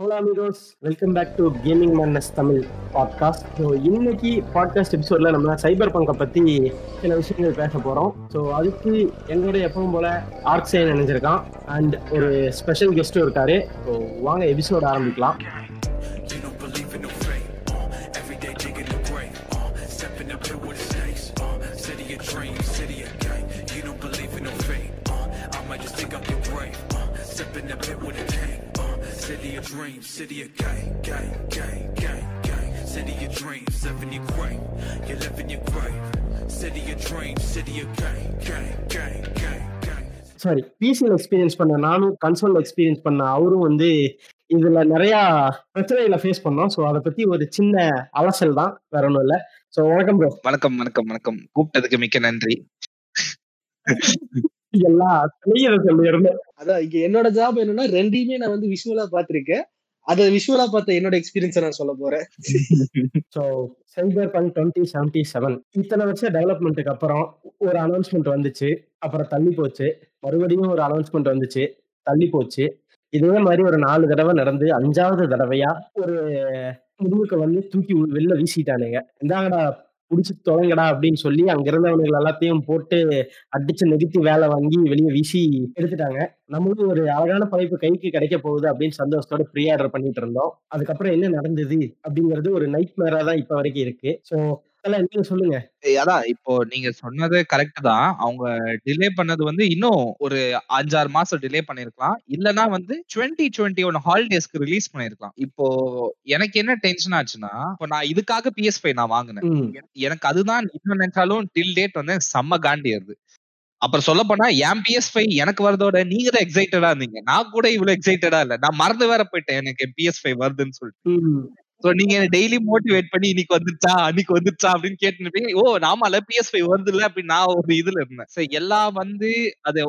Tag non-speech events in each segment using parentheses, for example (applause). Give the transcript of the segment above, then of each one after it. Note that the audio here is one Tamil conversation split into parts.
Hello amigos welcome back to gaming மேன்னஸ் Tamil podcast so இன்னைக்கு பாட்காஸ்ட் எபிசோட்ல நம்ம சைபர் பங்கை பத்தி சில விஷயங்கள் பேச போறோம். ஸோ அதுக்கு எங்களோட எப்பவும் போல ஆர்க் சைன் நினைஞ்சிருக்கான் அண்ட் ஒரு ஸ்பெஷல் கெஸ்ட்டும் இருக்காரு. ஸோ வாங்க எபிசோட் ஆரம்பிக்கலாம். City of gang, gang, gang, gang, gang. City of dreams, live in your grave. You live in your grave. City of dreams, city of gang, gang, gang, gang, gang. Sorry பிசியில் எக்ஸ்பீரியன்ஸ் பண்ண நானும் கன்சோல் எக்ஸ்பீரியன்ஸ் பண்ண அவரும் வந்து இதுல நிறைய பிரச்சனைகளை ஃபேஸ் பண்ணோம் ஸோ அதை பத்தி ஒரு சின்ன அலசல் தான் வேற ஒன்றும் இல்லை ஸோ வணக்கம் ப்ரோ வணக்கம் வணக்கம் வணக்கம் கூப்பிட்டதுக்கு மிக்க நன்றி எல்லா சொல்லியிருந்தேன் அதான் இங்க என்னோட ஜாப் என்னன்னா ரெண்டையுமே நான் வந்து விஷுவலா பாத்திருக்கேன் அது விஷுவலா பார்த்த என்னோட எக்ஸ்பீரியன்ஸை நான் சொல்ல போறேன். So Cyberpunk twenty seventy seven இத்தனை வருஷம் டெவலப்மெண்ட்டுக்கு அப்புறம் ஒரு அனௌன்ஸ்மெண்ட் வந்துச்சு. அப்புறம் தள்ளி போச்சு. மறுபடியும் ஒரு அனௌன்ஸ்மெண்ட் வந்துச்சு. தள்ளி போச்சு. இதே மாதிரி ஒரு நாலு தடவை நடந்து அஞ்சாவது தடவையா ஒரு முடிவுக்கு வந்து தூக்கி வெளில வீசிட்டானுங்க. இந்தாங்கடா புடிச்சு தொலைங்கடா அப்படின்னு சொல்லி அங்க இருந்தவனுங்க எல்லாத்தையும் போட்டு அடிச்சு நிறுத்தி வேலை வாங்கி வெளியே வீசி எடுத்துட்டாங்க. நம்மளும் ஒரு அழகான படைப்பு கைக்கு கிடைக்க போகுது அப்படின்னு சந்தோஷத்தோட ப்ரீ ஆர்டர் பண்ணிட்டு இருந்தோம். அதுக்கப்புறம் என்ன நடந்தது அப்படிங்கிறது ஒரு நைட் மேரா தான் இப்ப வரைக்கும் இருக்கு. ஸோ நீங்க சொல்லுங்க. ஏய், அதான் இப்போ நீங்க சொன்னது கரெக்ட் தான். அவங்க டிலே பண்ணது வந்து இன்னும் ஒரு அஞ்சாறு மாசம் டிலே பண்ணிருக்கலாம். இல்லனா வந்து டுவெண்ட்டி டுவெண்ட்டி ஒன் ஹாலிடேஸ்க்கு ரிலீஸ் பண்ணிருக்கலாம். இப்போ எனக்கு என்ன டென்ஷன் ஆச்சுன்னா இப்போ நான் இதுக்காக பிஎஸ் ஃபைவ் நான் வாங்கினேன். ம், எனக்கு அதுதான் இன்னும் நினைச்சாலும் டில் டேட் வந்து செம்ம காண்டி வருது அப்புறம் சொல்ல போனா என் பிஎஸ் ஃபைவ் எனக்கு வரதோட நீங்க தான் எக்ஸைட்டடா இருந்தீங்க. நான் கூட இவ்வளவு எக்ஸைட்டடா இல்ல. நான் மறந்து வேற போயிட்டேன் எனக்கு பிஎஸ் ஃபைவ் வருதுன்னு சொல்லிட்டு. ம், சோ நீங்க டெய்லி மோட்டிவேட் பண்ணி இன்னைக்கு வந்துச்சா அன்னைக்கு வந்துச்சா அப்படின்னு கேட்டுருப்பீங்க ஓ நாமால பிஎஸ் ஃபைவ் வருது இல்ல அப்படின்னு நான் ஒரு இதுல இருந்தேன். சோ எல்லாம் வந்து அதை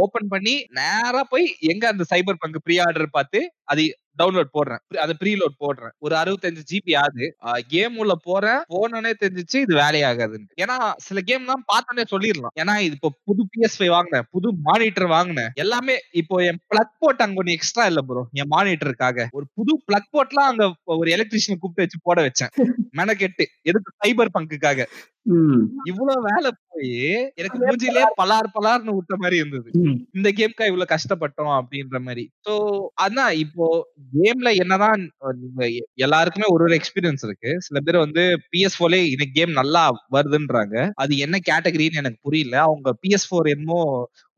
ஓபன் பண்ணி நேரா போய் எங்க அந்த சைபர் பங்கு ப்ரீ ஆர்டர் பார்த்து அது டவுன்லோட் போடுறேன். அதை ப்ரீலோட் போடுறேன். ஒரு அறுபத்தஞ்சு ஜிபி ஆகுது. கேம் உள்ள போறேன். போனோடனே தெரிஞ்சிச்சு இது வேலையாகாதுன்னு. ஏன்னா சில கேம் எல்லாம் பார்த்தோன்னே சொல்லிடலாம். ஏன்னா இது இப்போ புது பிஎஸ் ஃபைவ் வாங்கினேன். புது மானிட்டர் வாங்கினேன். எல்லாமே இப்போ என் பிளக் போர்ட் அங்க ஒண்ணு எக்ஸ்ட்ரா இல்ல ப்ரோ என் மானிட்டருக்காக ஒரு புது பிளக் போர்ட்லாம் அங்க ஒரு எலக்ட்ரிஷியன் கூப்பிட்டு வச்சு போட வச்சேன். (laughs) மெனக்கெட்டு. எதுக்கு சைபர் பங்குக்காக ம், இவ்வளவு வேலை போய் எனக்கு மூஞ்சிலே பலார் பலார்னு விட்ட மாதிரி இருந்தது. ம். இந்த கேம்க்கா இவ்வளவு கஷ்டப்பட்டோம் அப்படின்ற மாதிரி சோ அதான் இப்போ கேம்ல என்னதான் நீங்க எ- எல்லாருக்குமே ஒரு ஒரு எக்ஸ்பீரியன்ஸ் இருக்கு. சில பேர் வந்து பிஎஸ் போலே இன்னைக்கு கேம் நல்லா வருதுன்றாங்க. அது என்ன கேட்டகரின்னு எனக்கு புரியல. அவங்க பிஎஸ் ஃபோர் என்னமோ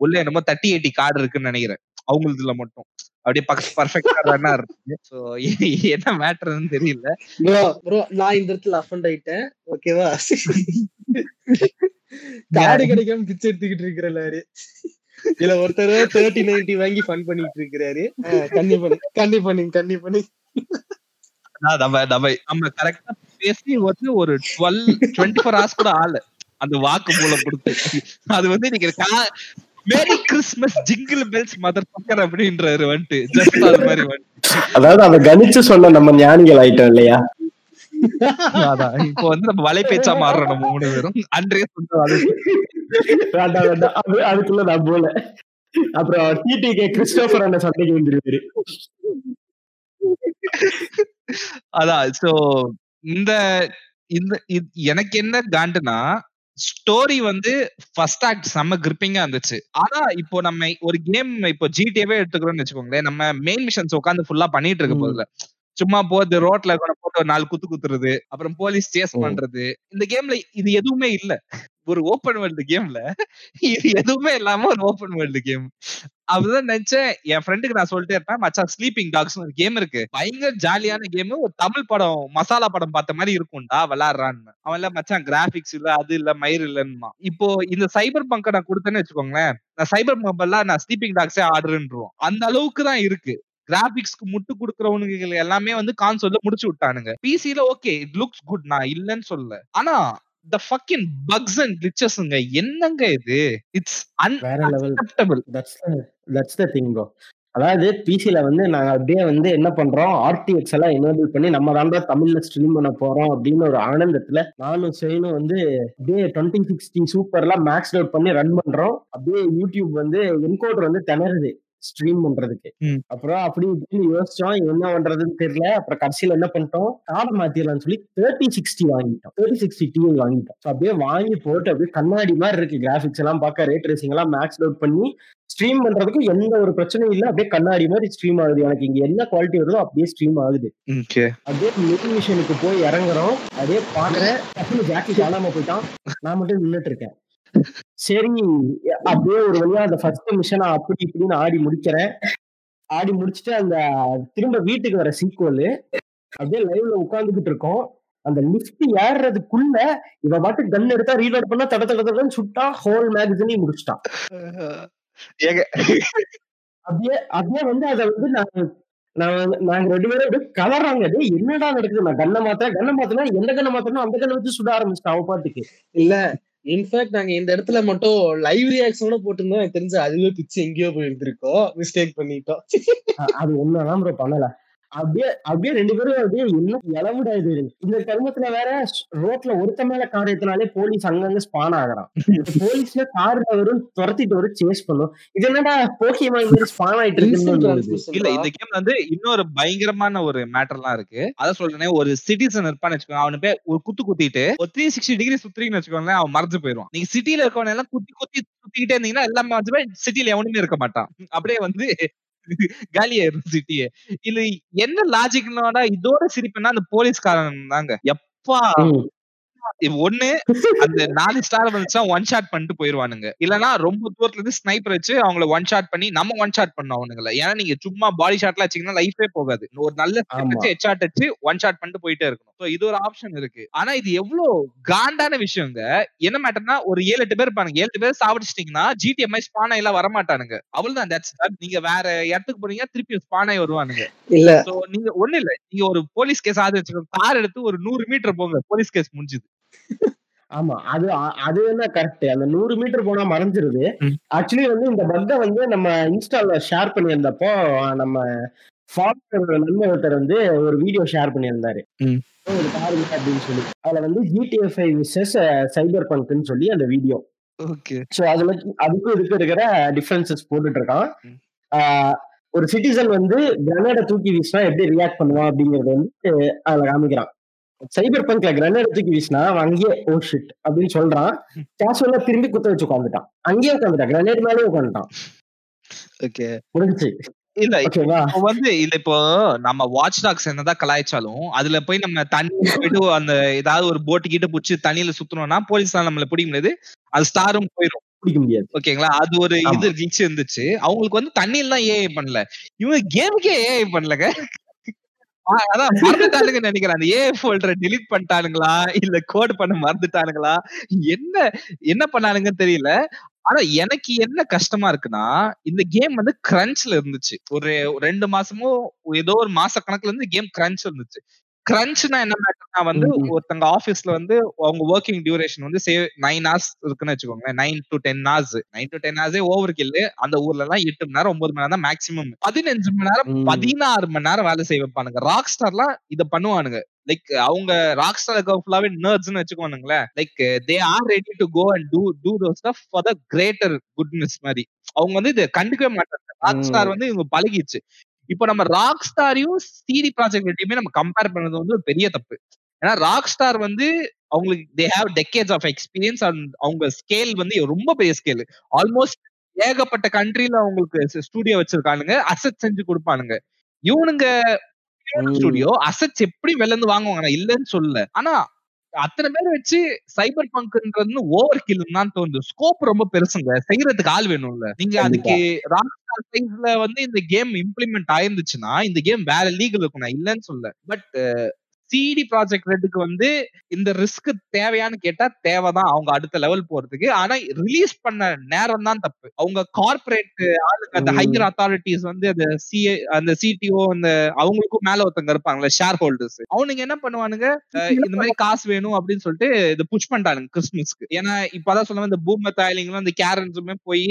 உள்ள என்னமோ தேர்ட்டி எயிட்டி கார்டு இருக்குன்னு நினைக்கிறேன். அவங்களுதுல மட்டும். அப்படியே பர்ஃபெக்டா ரன்னா இருக்கு. சோ (laughs) என்ன மேட்டர்னு தெரியல. ப்ரோ ப்ரோ நான் இந்த இடத்துல அஃபண்ட் ஆயிட்டேன். ஓகேவா கார்டு (laughs) கிடைக்காம பிச்சை எடுத்துக்கிட்டு இருக்கிறாரு. இதுல ஒருத்தர் தேர்ட்டி நைன்டி வாங்கி ஃபன் பண்ணிட்டு இருக்கிறாரு. கண்ணி பண்ணி கண்ணி பண்ணி கண்ணி பண்ணி. அதான் நம்ம நம்ம நம்ம கரெக்டா பேசி வந்து ஒரு டுவெல் டுவெண்ட்டி ஃபோர் ஹவர்ஸ் கூட ஆளு அந்த வாக்கு மூலம் கொடுத்து. அது வந்து நீங்க merry Christmas jingle bells mother fucker அப்படின்றாரு வந்துட்டு ஜஸ்ட் அது மாதிரி அதாவது அதை கணிச்சு சொன்ன நம்ம ஞானிகள் ஆயிட்டோம் இல்லையா? அதான் இப்போ வந்து நம்ம வலை பேச்சா மாறுறோம் நம்ம மூணு பேரும். அன்றே சொன்ன அதுக்குள்ள நான் போல அப்புறம் டிடிகே கிறிஸ்டோபர் அண்ணன் சண்டைக்கு வந்துருவாரு. அதான் சோ இந்த இந்த எனக்கு என்ன காண்டுனா ஸ்டோரி வந்து ஃபர்ஸ்ட் ஆக்ட் செம்ம கிரிப்பிங்கா இருந்துச்சு ஆனா இப்போ நம்ம ஒரு கேம் இப்போ ஜிடிஏவே எடுத்துக்கிறோம்னு வச்சுக்கோங்களேன் நம்ம மெயின் மிஷன்ஸ் உட்காந்து ஃபுல்லா பண்ணிட்டு இருக்க. போதுல சும்மா போது ரோட்ல கூட போட்டு நாலு குத்து குத்துறது அப்புறம் போலீஸ் சேஸ். பண்றது இந்த கேம்ல இது எதுவுமே இல்ல ஒரு ஓப்பன் வேர்ல்டு கேம்ல இது எதுவுமே இல்லாம ஒரு ஓப்பன் வேர்ல்டு கேம் அப்படிதான் நினைச்சேன். என் ஃப்ரெண்டுக்கு நான் சொல்லிட்டே இருப்பேன் மச்சான் ஸ்லீப்பிங் டாக்ஸ் ஒரு கேம் இருக்கு. பயங்கர ஜாலியான கேம் ஒரு தமிழ் படம் மசாலா படம் பார்த்த மாதிரி இருக்கும்டா விளாடுறான்னு அவன் இல்ல மச்சான் கிராபிக்ஸ் இல்ல அது இல்ல மயிர் இல்லன்னா இப்போ இந்த சைபர் பங்க நான் கொடுத்தேன்னு வச்சுக்கோங்களேன் நான் சைபர் மொபைல்ல நான் ஸ்லீப்பிங் டாக்ஸே ஆர்டர்ன்றோம் அந்த அளவுக்கு தான் இருக்கு. கிராபிக்ஸ்க்கு முட்டு கொடுக்கறவனுங்க எல்லாமே வந்து கான்சோல்ல முடிச்சு விட்டானுங்க. பிசில ஓகே இட் லுக்ஸ் குட் நான் இல்லன்னு சொல்லல. ஆனா த ஃபக்கின் பக்ஸ் அண்ட் கிளிச்சஸ்ங்க என்னங்க இது? It's unacceptable that's that's the thing bro அதாவது பிசில வந்து நாங்க அப்படியே வந்து என்ன பண்றோம்? ஆர்டிஎக்ஸ் எல்லாம் எனேபிள் பண்ணி நம்ம தாண்டா தமிழ்ல ஸ்ட்ரீம் பண்ண போறோம் அப்படின்னு ஒரு ஆனந்தத்துல நானும் செயலும் வந்து அப்படியே டுவெண்ட்டி சிக்ஸ்டி சூப்பர்லாம் மேக்ஸ் அவுட் பண்ணி ரன் பண்றோம். அப்படியே யூடியூப் வந்து என்கோடர் வந்து திணறுது. ஸ்ட்ரீம் பண்றதுக்கு. அப்புறம் அப்படி இப்படின்னு யோசிச்சோம் என்ன பண்றதுன்னு தெரியல. அப்புறம் கடைசியில என்ன பண்ணிட்டோம்? கார்டை மாத்திரலாம்னு சொல்லி தேர்ட்டி சிக்ஸ்டி வாங்கிட்டோம். தேர்ட்டி சிக்ஸ்டி டிஐ வாங்கிட்டோம். அப்படியே வாங்கி போட்டு அப்படியே கண்ணாடி மாதிரி இருக்கு. கிராபிக்ஸ் எல்லாம் பார்க்க ரேட் ரேசிங் எல்லாம் மேக்ஸ் அவுட் பண்ணி ஸ்ட்ரீம் பண்றதுக்கு எந்த ஒரு பிரச்சனையும் இல்லை. அப்படியே கண்ணாடி மாதிரி ஸ்ட்ரீம் ஆகுது. எனக்கு இங்க என்ன குவாலிட்டி வருதோ அப்படியே ஸ்ட்ரீம் ஆகுது. ஓகே அப்படியே மெயின் மிஷனுக்கு போய் இறங்குறோம். அப்படியே பாக்குறேன் டக்குனு ஜாக்கி காணாம போயிட்டான். நான் மட்டும் நின்னுட்டு இருக்கேன். சரி அப்படியே ஒரு வழியா அந்த ஃபர்ஸ்ட் மிஷனை அப்படி இப்படின்னு ஆடி முடிக்கிறேன். ஆடி முடிச்சுட்டு அந்த திரும்ப வீட்டுக்கு வர சீக்வல் அப்படியே லைவ்ல உட்கார்ந்துகிட்டு இருக்கோம். அந்த லிஃப்ட் ஏறுறதுக்குள்ள இவ பாட்டு கன் எடுத்தா ரீலோட் பண்ணா தட தட தடன்னு சுட்டா ஹோல் மேகசினையும் முடிச்சிட்டான் அப்படியே அப்படியே வந்து அதை வந்து நான் நாங்க ரெண்டு பேரும் அப்படியே கலறாங்க. என்னடா நடக்குது? நான் கண்ணை மாத்தேன் கண்ணை மாத்தினா எந்த கண்ணை மாத்தணும் அந்த கண்ணை வச்சு சுட ஆரம்பிச்சிட்டேன் அவ பாட்டுக்கு. இல்ல இன்ஃபேக்ட் நாங்க இந்த இடத்துல மட்டும் லைவ் ரியாக்ஷனோட போட்டிருந்தோம். எனக்கு தெரிஞ்சு அதுவே பிச்சு எங்கேயோ போயிருந்திருக்கோம் மிஸ்டேக் பண்ணிட்டோம். அது ஒண்ணுதான் ப்ரோ பண்ணல. அப்படியே அப்படியே ரெண்டு பேரும் அப்படியே என்ன இளவுடா இது இந்த கருமத்துல வேற ரோட்ல ஒருத்த மேல கார் ஏத்தினாலே போலீஸ் அங்கங்க ஸ்பான் ஆகுறான். போலீஸ்ல கார்ல வரும் துரத்திட்டு வரும் சேஸ் பண்ணும். இது என்னடா போக்கியமா மாதிரி ஸ்பான் ஆயிட்டு transmission இல்ல. இந்த கேம்ல வந்து இன்னொரு பயங்கரமான ஒரு மேட்டர்லாம் இருக்கு. அதான் சொல்றேன் ஒரு சிட்டிசன் இருப்பான்னு வச்சுக்கோங்க. அவனு போய் ஒரு குத்து குத்திட்டு ஒரு த்ரீ சிக்ஸ்டி டிகிரி சுத்துறீங்கன்னு வச்சுக்கோங்களேன் அவன் மறைஞ்சு போயிடுவான். நீங்க சிட்டில இருக்கவன எல்லாம் குத்தி குத்தி சுத்திக்கிட்டே இருந்தீங்கன்னா எல்லாம் போய் சிட்டில எவனுமே இருக்க மாட்டான். அப்படியே வந்து காலியாயிரும் சிட்டியே இது என்ன லாஜிக்னோட இதோட சிரிப்புன்னா அந்த போலீஸ்காரன் தாங்க. எப்பா! ஒண்ணு அந்த நாலு ஸ்டார் வந்துச்சா ஒன் ஷாட் பண்ணிட்டு போயிருவானுங்க. இல்லனா ரொம்ப தூரத்துல இருந்து ஸ்னைப்பர் வச்சு அவங்கள ஒன் ஷாட் பண்ணி நம்ம ஒன் ஷாட் பண்ணோம் அவனுங்கள. ஏன்னா நீங்க சும்மா பாடி ஷாட்ல வச்சீங்கன்னா லைஃபே போகாது. ஒரு நல்ல ஹெட் ஷாட் வச்சு ஒன் ஷாட் பண்ணிட்டு போயிட்டே இருக்கணும். சோ இது ஒரு ஆப்ஷன் இருக்கு. ஆனா இது எவ்வளவு காண்டான விஷயங்க. என்ன மேட்டர்னா ஒரு ஏழு எட்டு பேர் இருப்பானுங்க. ஏழு பேர் சாவடிச்சிட்டீங்கன்னா ஜிடிஎம்ஐ ஸ்பான் எல்லாம் வர மாட்டானுங்க அவ்வளவுதான் that. நீங்க வேற இடத்துக்கு போறீங்க திருப்பி ஸ்பான் வருவானுங்க. இல்ல. சோ நீங்க ஒண்ணு இல்ல. நீங்க ஒரு போலீஸ் கேஸ் ஆது வச்சுக்கோங்க. கார் எடுத்து ஒரு நூறு மீட்டர் போங்க. போலீஸ் கேஸ் முடிஞ்சுது. ஆமா அது அது என்ன கரெக்ட் அந்த நூறு மீட்டர் போனா மறைஞ்சிருது. ஆக்சுவலி வந்து இந்த பக்கை வந்து நம்ம இன்ஸ்டால ஷேர் பண்ணியிருந்தப்போ நம்ம ஃபாலோவர் நன்மை ஒருத்தர் வந்து ஒரு வீடியோ ஷேர் பண்ணியிருந்தாரு. ஒரு பாருங்க அப்படின்னு சொல்லி. அதுல வந்து ஜிடிஎஃப் ஃபைவ் விசஸ் சைபர் பங்க்னு சொல்லி அந்த வீடியோ ஓகே. ஸோ அதுல அதுக்கும் இதுக்கும் இருக்கிற டிஃபரன்சஸ் போட்டுட்டு இருக்கான் ஒரு சிட்டிசன் வந்து கிரனேடை தூக்கி வீசினா எப்படி ரியாக்ட் பண்ணுவான் அப்படிங்கறது வந்து அதுல காமிக்கிறான். சைபர் பங்க்ல கிரனேட் தூக்கி வீசினா அவன் அங்கேயே ஓ ஷிட் அப்படின்னு சொல்றான். கேஷுவலா திரும்பி குத்த வச்சு உட்காந்துட்டான் அங்கேயே உட்காந்துட்டான் கிரனேட் மேலே உட்காந்துட்டான் ஓகே முடிஞ்சுச்சு இல்ல இப்போ வந்து இல்ல இப்போ நம்ம வாட்ச் டாக்ஸ் என்னதான் கலாய்ச்சாலும் அதுல போய் நம்ம தண்ணி (laughs) போயிட்டு அந்த ஏதாவது ஒரு போட்டு கிட்ட புடிச்சு தண்ணியில சுத்தணும்னா போலீஸ்லாம் நம்மள பிடிக்க முடியாது. அது ஸ்டாரும் போயிடும் பிடிக்க முடியாது. ஓகேங்களா? அது ஒரு. இது இருந்துச்சு அவங்களுக்கு வந்து தண்ணியில தான் ஏஐ பண்ணல. இவங்க கேமுக்கே ஏஐ பண்ணலங்க. அதான் மறந்துட்டானுங்கன்னு நினைக்கிறேன். அந்த ஏ ஃபோல்டரை டெலீட் பண்ணிட்டானுங்களா இல்ல கோட் பண்ண மறந்துட்டானுங்களா என்ன என்ன பண்ணானுங்கன்னு தெரியல. ஆனா எனக்கு என்ன கஷ்டமா இருக்குன்னா இந்த கேம் வந்து கிரன்ச்ல இருந்துச்சு. ஒரு ரெண்டு மாசமோ ஏதோ ஒரு மாச கணக்குல இருந்து கேம் கிரன்ச் இருந்துச்சு கிரன்ச்னா என்ன மேட்டர்னா வந்து. ஒருத்தங்க ஆபீஸ்ல வந்து அவங்க ஒர்க்கிங் டியூரேஷன் வந்து சே நைன் ஹவர்ஸ் இருக்குன்னு வச்சுக்கோங்களேன். Nine to ten hours nine to ten ஹவர்ஸே overkill அந்த ஊர்ல எல்லாம் எட்டு மணி நேரம் ஒன்பது மணி நேரம் தான் மேக்ஸிமம் பதினஞ்சு மணி நேரம். பதினாறு மணி நேரம் வேலை செய்ய வைப்பானுங்க. ராக் ஸ்டார்லாம் இத பண்ணுவானுங்க. லைக் அவங்க ராக் ஸ்டார் ஃபுல்லாவே நர்ட்ஸ்னு வச்சுக்கோனுங்களேன் like they are ready to go and do do those stuff for the greater goodness மாதிரி. அவங்க வந்து இதை கண்டுக்கவே மாட்டாங்க. Rockstar. வந்து இவங்க பழகிடுச்சு இப்போ நம்ம ராக் ஸ்டாரையும் சிடி ப்ராஜெக்ட் ரெட்டியுமே நம்ம கம்பேர் பண்ணது வந்து ஒரு பெரிய தப்பு. ஏன்னா ராக் ஸ்டார் வந்து அவங்களுக்கு they have decades of experience and அவங்க ஸ்கேல் வந்து ரொம்ப பெரிய ஸ்கேல் ஆல்மோஸ்ட் ஏகப்பட்ட கண்ட்ரில அவங்களுக்கு ஸ்டூடியோ வச்சிருக்கானுங்க. அசட் செஞ்சு கொடுப்பானுங்க. இவனுங்க. ஸ்டுடியோ அசட்ஸ் எப்படி வெளில இருந்து வாங்குவாங்க? நான் இல்லைன்னு சொல்லல. ஆனா அத்தனை பேர் வச்சு சைபர் பங்க்ன்றது ஓவர் கில் தான் தோணுது. ஸ்கோப் ரொம்ப பெருசுங்க. செய்யறதுக்கு ஆள் வேணும்ல. நீங்க அதுக்கு ராக்ஸ்டார் சைஸ்ல வந்து இந்த கேம் இம்ப்ளிமெண்ட் ஆயிருந்துச்சுன்னா இந்த கேம் வேற லீகல் இருக்கும் நான் இல்லைன்னு சொல்ல பட் சிடி ப்ராஜெக்ட் ரெட்டுக்கு வந்து இந்த ரிஸ்க் தேவையான்னு கேட்டா தேவைதான். அவங்க அடுத்த லெவல் போறதுக்கு. ஆனா ரிலீஸ் பண்ண நேரம் தான் தப்பு. அவங்க கார்பரேட் ஆளுங்க அந்த. ஹையர் அத்தாரிட்டிஸ் வந்து அந்த சிஏ அந்த சிடிஓ அந்த அவங்களுக்கும் மேல ஒருத்தங்க இருப்பாங்கல்ல ஷேர் ஹோல்டர்ஸ் அவனுங்க என்ன பண்ணுவானுங்க? இந்த மாதிரி காசு வேணும் அப்படின்னு சொல்லிட்டு இதை புஷ் பண்ணிட்டானுங்க கிறிஸ்துமஸ்க்கு ஏன்னா இப்பதான் சொன்ன இந்த பூம தாயிலிங்களும் இந்த கேரன்ஸுமே போய்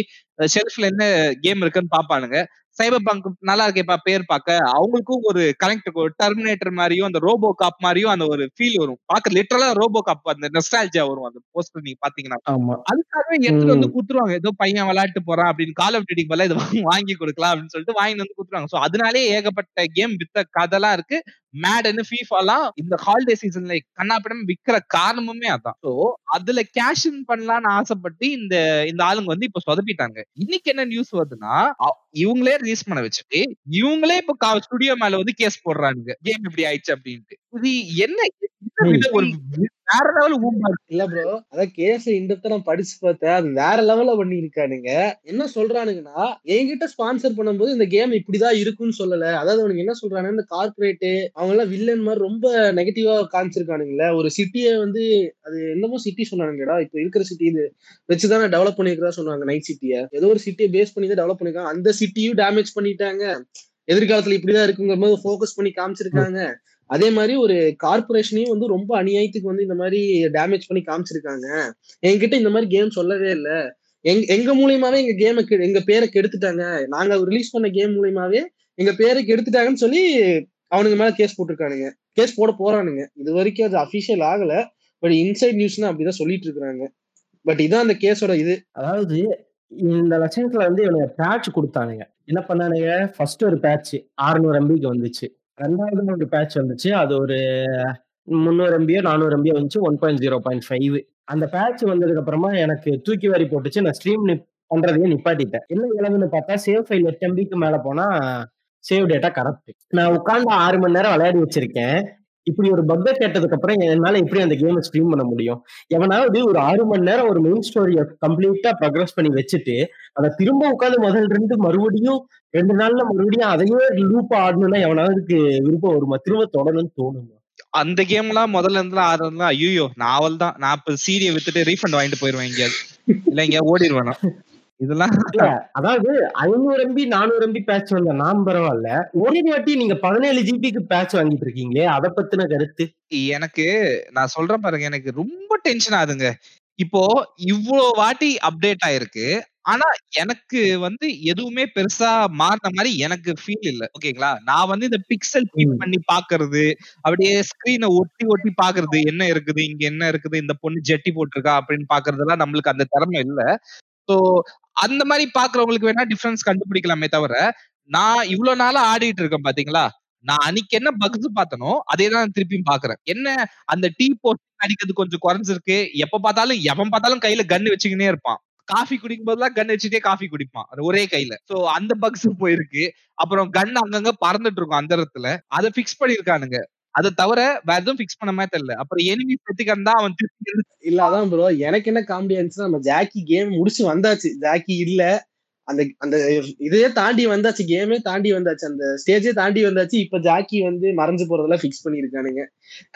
ஷெல்ஃப்ல என்ன கேம் இருக்குன்னு பாப்பானுங்க. சைபர் பங்க் நல்லா இருக்கேப்பா பேர் பார்க்க அவங்களுக்கும் ஒரு கனெக்ட் ஒரு டெர்மினேட்டர் மாதிரியும் அந்த ரோபோ காப் மாதிரியும் அந்த ஒரு ஃபீல் வரும். பார்க்க லிட்டரலா ரோபோ காப் அந்த நெஸ்டாலஜியா வரும் அந்த போஸ்டர் நீங்க பாத்தீங்கன்னா. அதுக்காகவே எடுத்துட்டு வந்து ம். குத்துருவாங்க ஏதோ பையன் விளையாட்டு போறான் அப்படின்னு கால் ஆஃப் டியூட்டிக்கு பதிலா இதை வாங்கி- வாங்கி கொடுக்கலாம் அப்படின்னு சொல்லிட்டு வாங்கி வந்து குத்துருவாங்க சோ அதனாலே ஏகப்பட்ட கேம் வித்த கதெல்லாம் இருக்கு. மேடன் ஃபீஃபாலாம் இந்த ஹாலிடே சீசன்ல கண்ணாப்பிடம் விக்கிற காரணமுமே அதான். சோ அதுல கேஷ் இன் பண்ணலாம்னு ஆசைப்பட்டு இந்த இந்த ஆளுங்க வந்து இப்ப சொதப்பிட்டாங்க. இன்னைக்கு என்ன நியூஸ் வருதுன்னா இவங்களே ரிலீஸ் பண்ண வச்சுட்டு இவங்களே இப்ப ஸ்டுடியோ மேல வந்து கேஸ் போடுறாங்க கேம் இப்படி ஆயிடுச்சு அப்படின்ட்டு. இது என்ன வேற லெவல் ஊம்பா இல்ல ப்ரோ அதான் கேஸ் இன்டெப்தா நான் படிச்சு பார்த்தேன். அது வேற லெவல்ல பண்ணி இருக்கானுங்க என்ன சொல்றானுங்கன்னா என்கிட்ட ஸ்பான்சர் பண்ணும்போது இந்த கேம் இப்படிதான் இருக்கும்னு சொல்லல. அதாவது அவனுக்கு என்ன சொல்றானுங்க இந்த கார்பரேட் அவங்க எல்லாம் வில்லன் மாதிரி ரொம்ப நெகட்டிவா காமிச்சிருக்கானுங்களே. ஒரு சிட்டியை வந்து அது என்னமோ சிட்டி சொன்னானுங்கடா. இப்ப இருக்கிற சிட்டி இது வச்சுதானே டெவலப் பண்ணிருக்கிறதா சொன்னாங்க நைட் சிட்டியை ஏதோ ஒரு சிட்டியை பேஸ் பண்ணி தான் டெவலப் பண்ணிருக்காங்க அந்த சிட்டியும் டேமேஜ் பண்ணிட்டாங்க. எதிர்காலத்துல இப்படிதான் இருக்குங்கிற மாதிரி ஃபோக்கஸ் பண்ணி காமிச்சிருக்காங்க. அதே மாதிரி ஒரு கார்பரேஷனையும் வந்து ரொம்ப அநியாயத்துக்கு வந்து இந்த மாதிரி டேமேஜ் பண்ணி காமிச்சிருக்காங்க. என்கிட்ட இந்த மாதிரி கேம் சொல்லவே இல்லை. எங் எங்க மூலியமாவே எங்க கேமை எங்க பேரை கெடுத்துட்டாங்க. நாங்க ரிலீஸ் பண்ண கேம் மூலியமாவே எங்க பேரை கெடுத்துட்டாங்கன்னு சொல்லி அவனுங்க மேல கேஸ் போட்டிருக்கானுங்க. கேஸ் போட போறானுங்க. இது வரைக்கும் அது அபிஷியல் ஆகல. பட் இன்சைட் நியூஸ்னா அப்படிதான் சொல்லிட்டு இருக்கிறாங்க. பட் இதான் அந்த கேஸோட இது. அதாவது இந்த லட்சணத்துல வந்து இவனுக்கு பேட்ச் கொடுத்தானுங்க. என்ன பண்ணானுங்க? ஃபர்ஸ்ட் ஒரு பேட்ச் 600 எம்பிக்கு வந்துச்சு. ரெண்டாவது ஒரு பேட்ச் வந்துச்சு. அது ஒரு முந்நூறு எம்பியோ நானூறு எம்பியோ வந்துச்சு. One point zero point five அந்த பேட்ச் வந்ததுக்கு அப்புறமா எனக்கு தூக்கி வாரி போட்டுச்சு. நான் ஸ்ட்ரீம் பண்றதையே நிப்பாட்டிட்டேன். என்ன இளவுன்னு பார்த்தா சேவ் ஃபைல் எட்டு எம்பிக்கு மேல போனா சேவ் டேட்டா கரெக்ட் நான் உட்கார்ந்து ஆறு மணி நேரம் விளையாடி வச்சிருக்கேன். இப்படி ஒரு பக்க கேட்டதுக்கு அப்புறம் என்னால எப்படி அந்த கேமை ஸ்ட்ரீம் பண்ண முடியும்? எவனாவது ஒரு ஆறு மணி நேரம் ஒரு மெயின் ஸ்டோரியை கம்ப்ளீட்டா ப்ரக்ரஸ் பண்ணி வச்சுட்டு அதை திரும்ப உட்காந்து முதல் ரெண்டு மறுபடியும் ரெண்டு நாள்ல மறுபடியும் அதையே லூப் ஆடணும்னா எவனாவதுக்கு விருப்பம் வருமா? திரும்ப தொடரணும்னு தோணுமா? அந்த கேம்லாம் முதல்ல இருந்து ஆடுறதுலாம் ஐயோ நாவல் தான். நான் இப்ப சீரிய வித்துட்டு ரீஃபண்ட் வாங்கிட்டு போயிருவேன் எங்கேயாவது. இல்ல எங்கேயாவது ஓடிடுவேன் இதெல்லாம் அதாவது ஐநூறு எம்பி நானூறு எம்பி பேட்ச் வந்த நாம் பரவாயில்ல. ஒரே வாட்டி நீங்க பதினேழு ஜிபிக்கு பேட்ச் வாங்கிட்டு இருக்கீங்களே அதை பத்தின கருத்து? எனக்கு நான் சொல்றேன் பாருங்க எனக்கு ரொம்ப டென்ஷன் ஆகுதுங்க. இப்போ இவ்வளோ வாட்டி அப்டேட் ஆயிருக்கு. ஆனா எனக்கு வந்து எதுவுமே பெருசா மாறின மாதிரி எனக்கு ஃபீல் இல்ல. ஓகேங்களா நான் வந்து இந்த பிக்சல் ம். பண்ணி பாக்குறது அப்படியே ஸ்கிரீனை ஒட்டி ஒட்டி பாக்குறது என்ன இருக்குது இங்க என்ன இருக்குது இந்த பொண்ணு ஜெட்டி போட்டிருக்கா அப்படின்னு பாக்குறதெல்லாம் நம்மளுக்கு அந்த திறமை இல்ல. சோ அந்த மாதிரி பாக்குறவங்களுக்கு வேணா டிஃபரன்ஸ் கண்டுபிடிக்கலாமே தவிர நான் இவ்வளவு நாளா ஆடிட்டு இருக்கேன் பாத்தீங்களா? நான் அன்னைக்கு என்ன பக்ஸ் பார்த்தனோ அதே தான் திருப்பியும் பாக்குறேன். என்ன அந்த டீ போட்டு அடிக்கிறது கொஞ்சம் குறைஞ்சிருக்கு? எப்ப பார்த்தாலும் எவன் பார்த்தாலும் கையில கன்னு வச்சுக்கினே இருப்பான். காஃபி குடிக்கும் போதெல்லாம் கன் வச்சுட்டே காஃபி குடிப்பான். ஒரே கையில. சோ அந்த பக்ஸ் போயிருக்கு. அப்புறம் கன் அங்கங்க பறந்துட்டு இருக்கும் அந்த இடத்துல. அதை பிக்ஸ் பண்ணிருக்கானுங்க அதை தவிர வேற எதுவும் பிக்ஸ் பண்ண மாதிரி தெரியல. அப்புறம் எனிமி செத்துக்கன் தான் அவன் திருப்பி இல்ல அதான் ப்ரோ எனக்கு என்ன காமெடி இருந்துச்சுன்னா நம்ம ஜாக்கி கேம் முடிச்சு வந்தாச்சு. ஜாக்கி இல்ல. அந்த அந்த இதையே தாண்டி வந்தாச்சு. கேமே தாண்டி வந்தாச்சு. அந்த ஸ்டேஜே தாண்டி வந்தாச்சு. இப்ப ஜாக்கி வந்து மறைஞ்சு போறதெல்லாம் ஃபிக்ஸ் பண்ணிருக்கானுங்க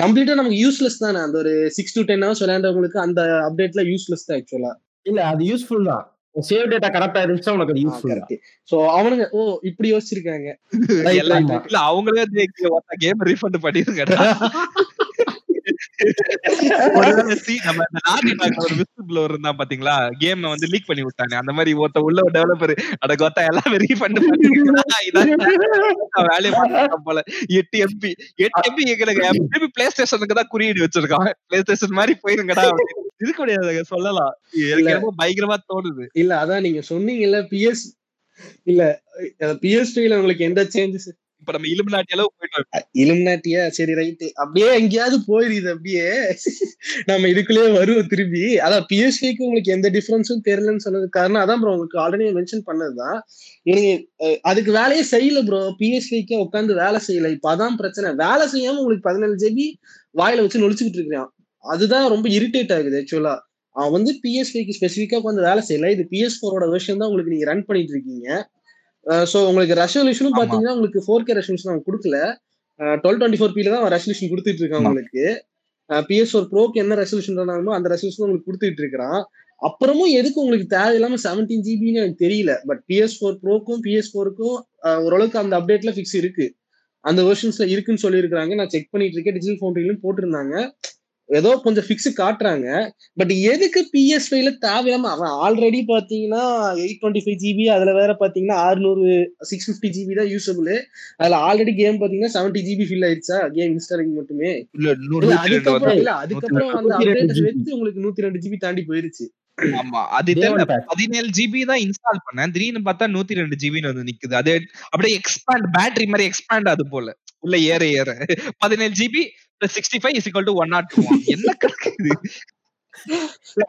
கம்ப்ளீட்டா நமக்கு யூஸ்லெஸ் தானே. அந்த ஒரு சிக்ஸ் டு டென் ஹவர்ஸ் விளையாண்டவங்களுக்கு அந்த அப்டேட்ல யூஸ்லெஸ் தான் ஆக்சுவலா இல்ல அது யூஸ்ஃபுல் தான். சேவ் டேட்டா கரெக்டா இருந்துச்சா உனக்கு அது யூஸ்ஃபுல் சோ அவனுங்க ஓ இப்படி யோசிச்சிருக்காங்க. (laughs) இல்ல அவங்களே கேம் ரீஃபண்ட் பண்ணிருங்கடா. (laughs) (laughs) நம்ம இந்த இருந்தான் பாத்தீங்களா? கேம் வந்து லீக் பண்ணி விட்டானே. அந்த மாதிரி ஒருத்த உள்ள டெவலப்பர் அட கொத்தா எல்லாமே ரீஃபண்ட் வேலையை பார்த்துருக்கான் போல. எட்டு எம்பி எட்டு எம்பி எங்களுக்கு திருப்பி பிளே ஸ்டேஷனுக்கு தான் குறியீடு வச்சிருக்கான். பிளே ஸ்டேஷன் மாதிரி போயிருங்கடா. இருக்க முடியாது சொல்லலாம். எனக்கு பயங்கரமா தோணுது. இல்ல அதான் நீங்க சொன்னீங்கல்ல பிஎஸ் இல்ல பிஎஸ் ல உங்களுக்கு எந்த சேஞ்சஸ் இப்ப நம்ம இலுமினாட்டி அளவு போயிட்டோம் இலுமினாட்டியா? சரி ரைட்டு அப்படியே எங்கேயாவது போயிருது அப்படியே. நம்ம இதுக்குள்ளேயே வருவோம் திரும்பி. அதான் பிஎஸ்சிக்கு உங்களுக்கு எந்த டிஃபரன்ஸும் தெரியலன்னு சொன்னது காரணம் அதான் ப்ரோ உங்களுக்கு ஆல்ரெடி மென்ஷன் பண்ணதுதான். இவனுங்க அதுக்கு வேலையே செய்யல ப்ரோ பிஎஸ்சிக்கே உட்காந்து வேலை செய்யல. இப்ப அதான் பிரச்சனை. வேலை செய்யாம உங்களுக்கு பதினேழு ஜிபி வாயில வச்சு நொழிச்சுக்கிட்டு இருக்கிறான். அதுதான் ரொம்ப இரிட்டேட் ஆகுது ஆக்சுவலா அவன் வந்து பிஎஸ்பிக்கு ஸ்பெசிஃபிக்காக உட்காந்து வேலை செய்யல. இது பிஎஸ் ஃபோரோட வெர்ஷன் தான் உங்களுக்கு நீங்க ரன் பண்ணிட்டு இருக்கீங்க. ஸோ உங்களுக்கு ரெசல்யூஷனும் ஆமா. பாத்தீங்கன்னா உங்களுக்கு ஃபோர் கே ரெசல்யூஷன் அவன் கொடுக்கல. டுவெல் டுவெண்ட்டி ஃபோர் பில தான் அவன் ரெசல்யூஷன் கொடுத்துட்டு இருக்கான். உங்களுக்கு. பிஎஸ் ஃபோர் ப்ரோக்கு என்ன ரெசல்யூஷன் சொன்னாலுமோ அந்த ரெசல்யூஷன் உங்களுக்கு கொடுத்துட்டு இருக்கிறான். அப்புறமும் எதுக்கு உங்களுக்கு தேவையில்லாம செவன்டீன் ஜிபின்னு எனக்கு தெரியல. பட் பிஎஸ் ஃபோர் ப்ரோக்கும் பிஎஸ் ஃபோருக்கும் ஓரளவுக்கு அந்த அப்டேட்ல ஃபிக்ஸ் இருக்கு. அந்த வெர்ஷன்ஸ்ல இருக்குன்னு சொல்லியிருக்காங்க நான் செக் பண்ணிட்டு இருக்கேன். டிஜிட்டல் ஃபவுண்டரிலும் போட்டிருந்தாங்க. ஏதோ கொஞ்சம் ஃபிக்ஸ் காட்டுறாங்க. பட் எதுக்கு பிஎஸ் ஃபைவ்ல தேவையில்லாம அவன் ஆல்ரெடி பாத்தீங்கன்னா எயிட் டுவெண்ட்டி ஃபைவ் ஜிபி அதுல வேற பாத்தீங்கன்னா அறுநூறு சிக்ஸ் பிப்டி ஜிபி தான் யூசபிள் அதுல ஆல்ரெடி கேம் பாத்தீங்கன்னா செவன்டி ஜிபி ஃபில் ஆயிடுச்சா? கேம் இன்ஸ்டாலிங் மட்டுமே. அதுக்கப்புறம் இல்ல அதுக்கப்புறம் அந்த அப்டேட் GB. வச்சு உங்களுக்கு நூத்தி ரெண்டு ஜிபி தாண்டி போயிருச்சு. ஆமா அது. பதினேழு ஜிபி தான் இன்ஸ்டால் பண்ணேன். திடீர்னு பார்த்தா நூத்தி ரெண்டு ஜிபின்னு வந்து நிக்குது. அது அப்படியே எக்ஸ்பேண்ட் பேட்டரி மாதிரி எக்ஸ்பேண்ட் ஆகுது போல. உள்ள ஏற ஏற. பதினேழு GB plus sixty five is to one not என்ன கணக்கு இது?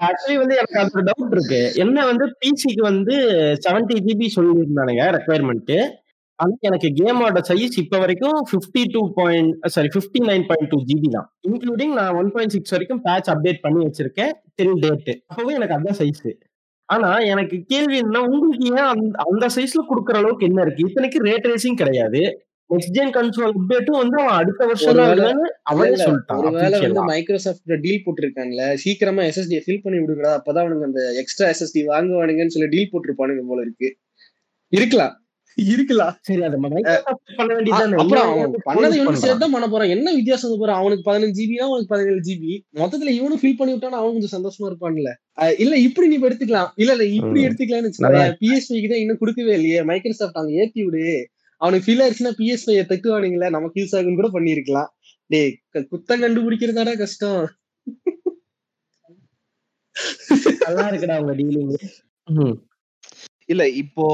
ஆக்சுவலி வந்து எனக்கு அந்த டவுட் இருக்கு. என்ன வந்து பிசிக்கு வந்து செவன்டி ஜிபி சொல்லியிருந்தானுங்க ரெக்குவயர்மெண்ட் ஆனா எனக்கு கேமோட சைஸ் இப்ப வரைக்கும் fifty two point sorry fifty nine point two GB தான். இன்க்ளூடிங் நான் ஒன் பாயிண்ட் சிக்ஸ் வரைக்கும் பேட்ச் அப்டேட் பண்ணி வச்சிருக்கேன் டில் டேட் அப்பவே எனக்கு அதான் சைஸ் ஆனா எனக்கு கேள்வி என்ன உங்களுக்கு ஏன் அந்த அந்த சைஸ்ல குடுக்குற அளவுக்கு என்ன இருக்கு? இத்தனைக்கு ரேட் ரேசிங் கிடையாது. நெக்ஸ்ட் ஜென் கன்சோல் அப்டேட்டும் வந்து அவன் அடுத்த வருஷம் தான் அவனே சொல்லிட்டான். மைக்ரோசாஃப்ட் டீல் போட்டிருக்காங்கல்ல சீக்கிரமா எஸ்எஸ்டி ஃபில் பண்ணி விடுங்கடா அப்பதான் அவனுங்க அந்த எக்ஸ்ட்ரா எஸ்எஸ்டி வாங்குவானுங்கன்னு சொல்லி டீல் போட்டிருப்பானுங்க போல இருக்கு. இருக்கலாம். இருக்கலாம். சரி அதை மைக்ரோசாஃப்ட் பண்ண வேண்டியதுதானே அப்புறம் பண்ணதை இவனும். சேர்த்து பண்ண போறான். என்ன வித்தியாசம் போறான் அவனுக்கு பதினஞ்சு ஜிபினா அவனுக்கு பதினேழு ஜிபி மொத்தத்துல இவனும் ஃபில் பண்ணி விட்டானா அவன் கொஞ்சம் சந்தோஷமா இருப்பான்ல. இல்ல இப்படி நீ எடுத்துக்கலாம். இல்ல இல்ல இப்படி. எடுத்துக்கலாம்னு பிஎஸ்பிக்கு தான் இன்னும் கொடுக்கவே இல்லையே. மைக்ரோசாஃப்ட் அங்க ஏத்தி விடு. அவனுக்கு ஃபீல் ஆயிடுச்சுன்னா பிஎஸ்பை தட்டுவானுங்களே நமக்கு யூஸ் ஆகுன்னு கூட பண்ணிருக்கலாம். டேய் க- குத்தம் கண்டுபிடிக்கிறதாடா கஷ்டம். நல்லா இருக்குடா உங்க டீலிங் இல்ல இப்போ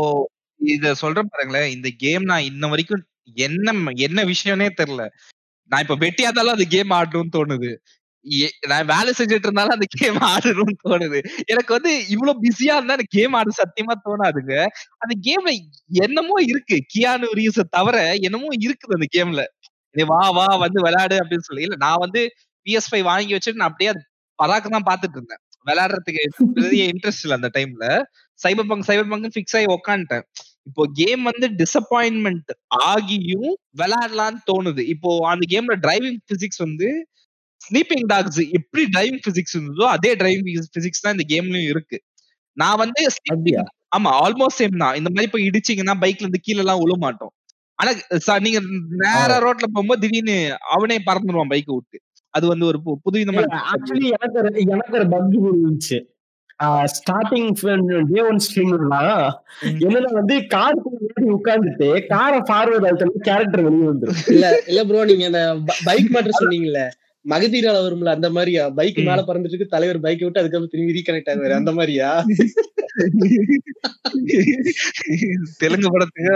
இத சொல்றேன் பாருங்களேன் இந்த கேம் நான் இன்ன வரைக்கும் என்ன என்ன விஷயம்னே தெரியல. நான் இப்ப வெட்டியாதாலும் அந்த கேம் ஆடணும்னு தோணுது. நான் வேலை செஞ்சுட்டு இருந்தாலும் அந்த கேம் ஆடணும்னு தோணுது. எனக்கு வந்து இவ்வளவு பிஸியா இருந்தா எனக்கு கேம் ஆட சத்தியமா தோணாதுங்க. அந்த கேம்ல என்னமோ இருக்கு. கியானு ரீஸ தவிர என்னமோ இருக்குது அந்த கேம்ல நீ வா வா வந்து விளையாடு அப்படின்னு சொல்லி. இல்ல நான் வந்து பிஎஸ் ஃபைவ் வாங்கி வச்சுட்டு நான் அப்படியே பதாக்கம் தான் பாத்துட்டு இருந்தேன் விளையாடுறதுக்கு பெரிய இன்ட்ரெஸ்ட் இல்ல அந்த டைம்ல Cyberpunk Cyberpunk fix ஆகி உக்காந்துட்டேன். இப்போ கேம் வந்து டிசப்பாயின்மெண்ட் ஆகியும் விளையாடலாம்னு தோணுது. இப்போ அந்த கேம்ல டிரைவிங் பிசிக்ஸ் வந்து ஸ்லீப்பிங் டாக்ஸ் எப்படி டிரைவிங் பிசிக்ஸ் இருந்ததோ அதே டிரைவிங் பிசிக்ஸ் தான் இந்த கேம்லயும் இருக்கு. நான் வந்து ஆமா ஆல்மோஸ்ட் சேம் தான். இந்த மாதிரி போய் இடிச்சீங்கன்னா பைக்ல இருந்து கீழ எல்லாம் விழ மாட்டோம். ஆனா நீங்க நேரா ரோட்ல போகும்போது திடீர்னு அவனே பறந்துருவான் பைக்கை விட்டு. அது வந்து ஒரு பு- புது விதமான ஆக்சுவலி எனக்கு எனக்கு ஒரு பக் இருந்துச்சு. ஸ்டார்டிங் டே ஒன் ஸ்ட்ரீம்லாம். என்னன்னா வந்து காருக்கு முன்னாடி உட்கார்ந்துட்டு காரை ஃபார்வர்ட் ஆகிட்டு கேரக்டர் வெளியே வந்துரும். இல்ல இல்ல ப்ரோ நீங்க அந்த பைக் மாற்ற (laughs) சொன்னீங்கல்ல. மகதீரால வரும்ல அந்த மாதிரியா? பைக். மேல பறந்துட்டு இருக்கு தலைவர் பைக்கை விட்டு அதுக்கப்புறம் திரும்பி ரீகனெக்ட் ஆகுவாரு அந்த மாதிரியா? தெலுங்கு படத்துக்கு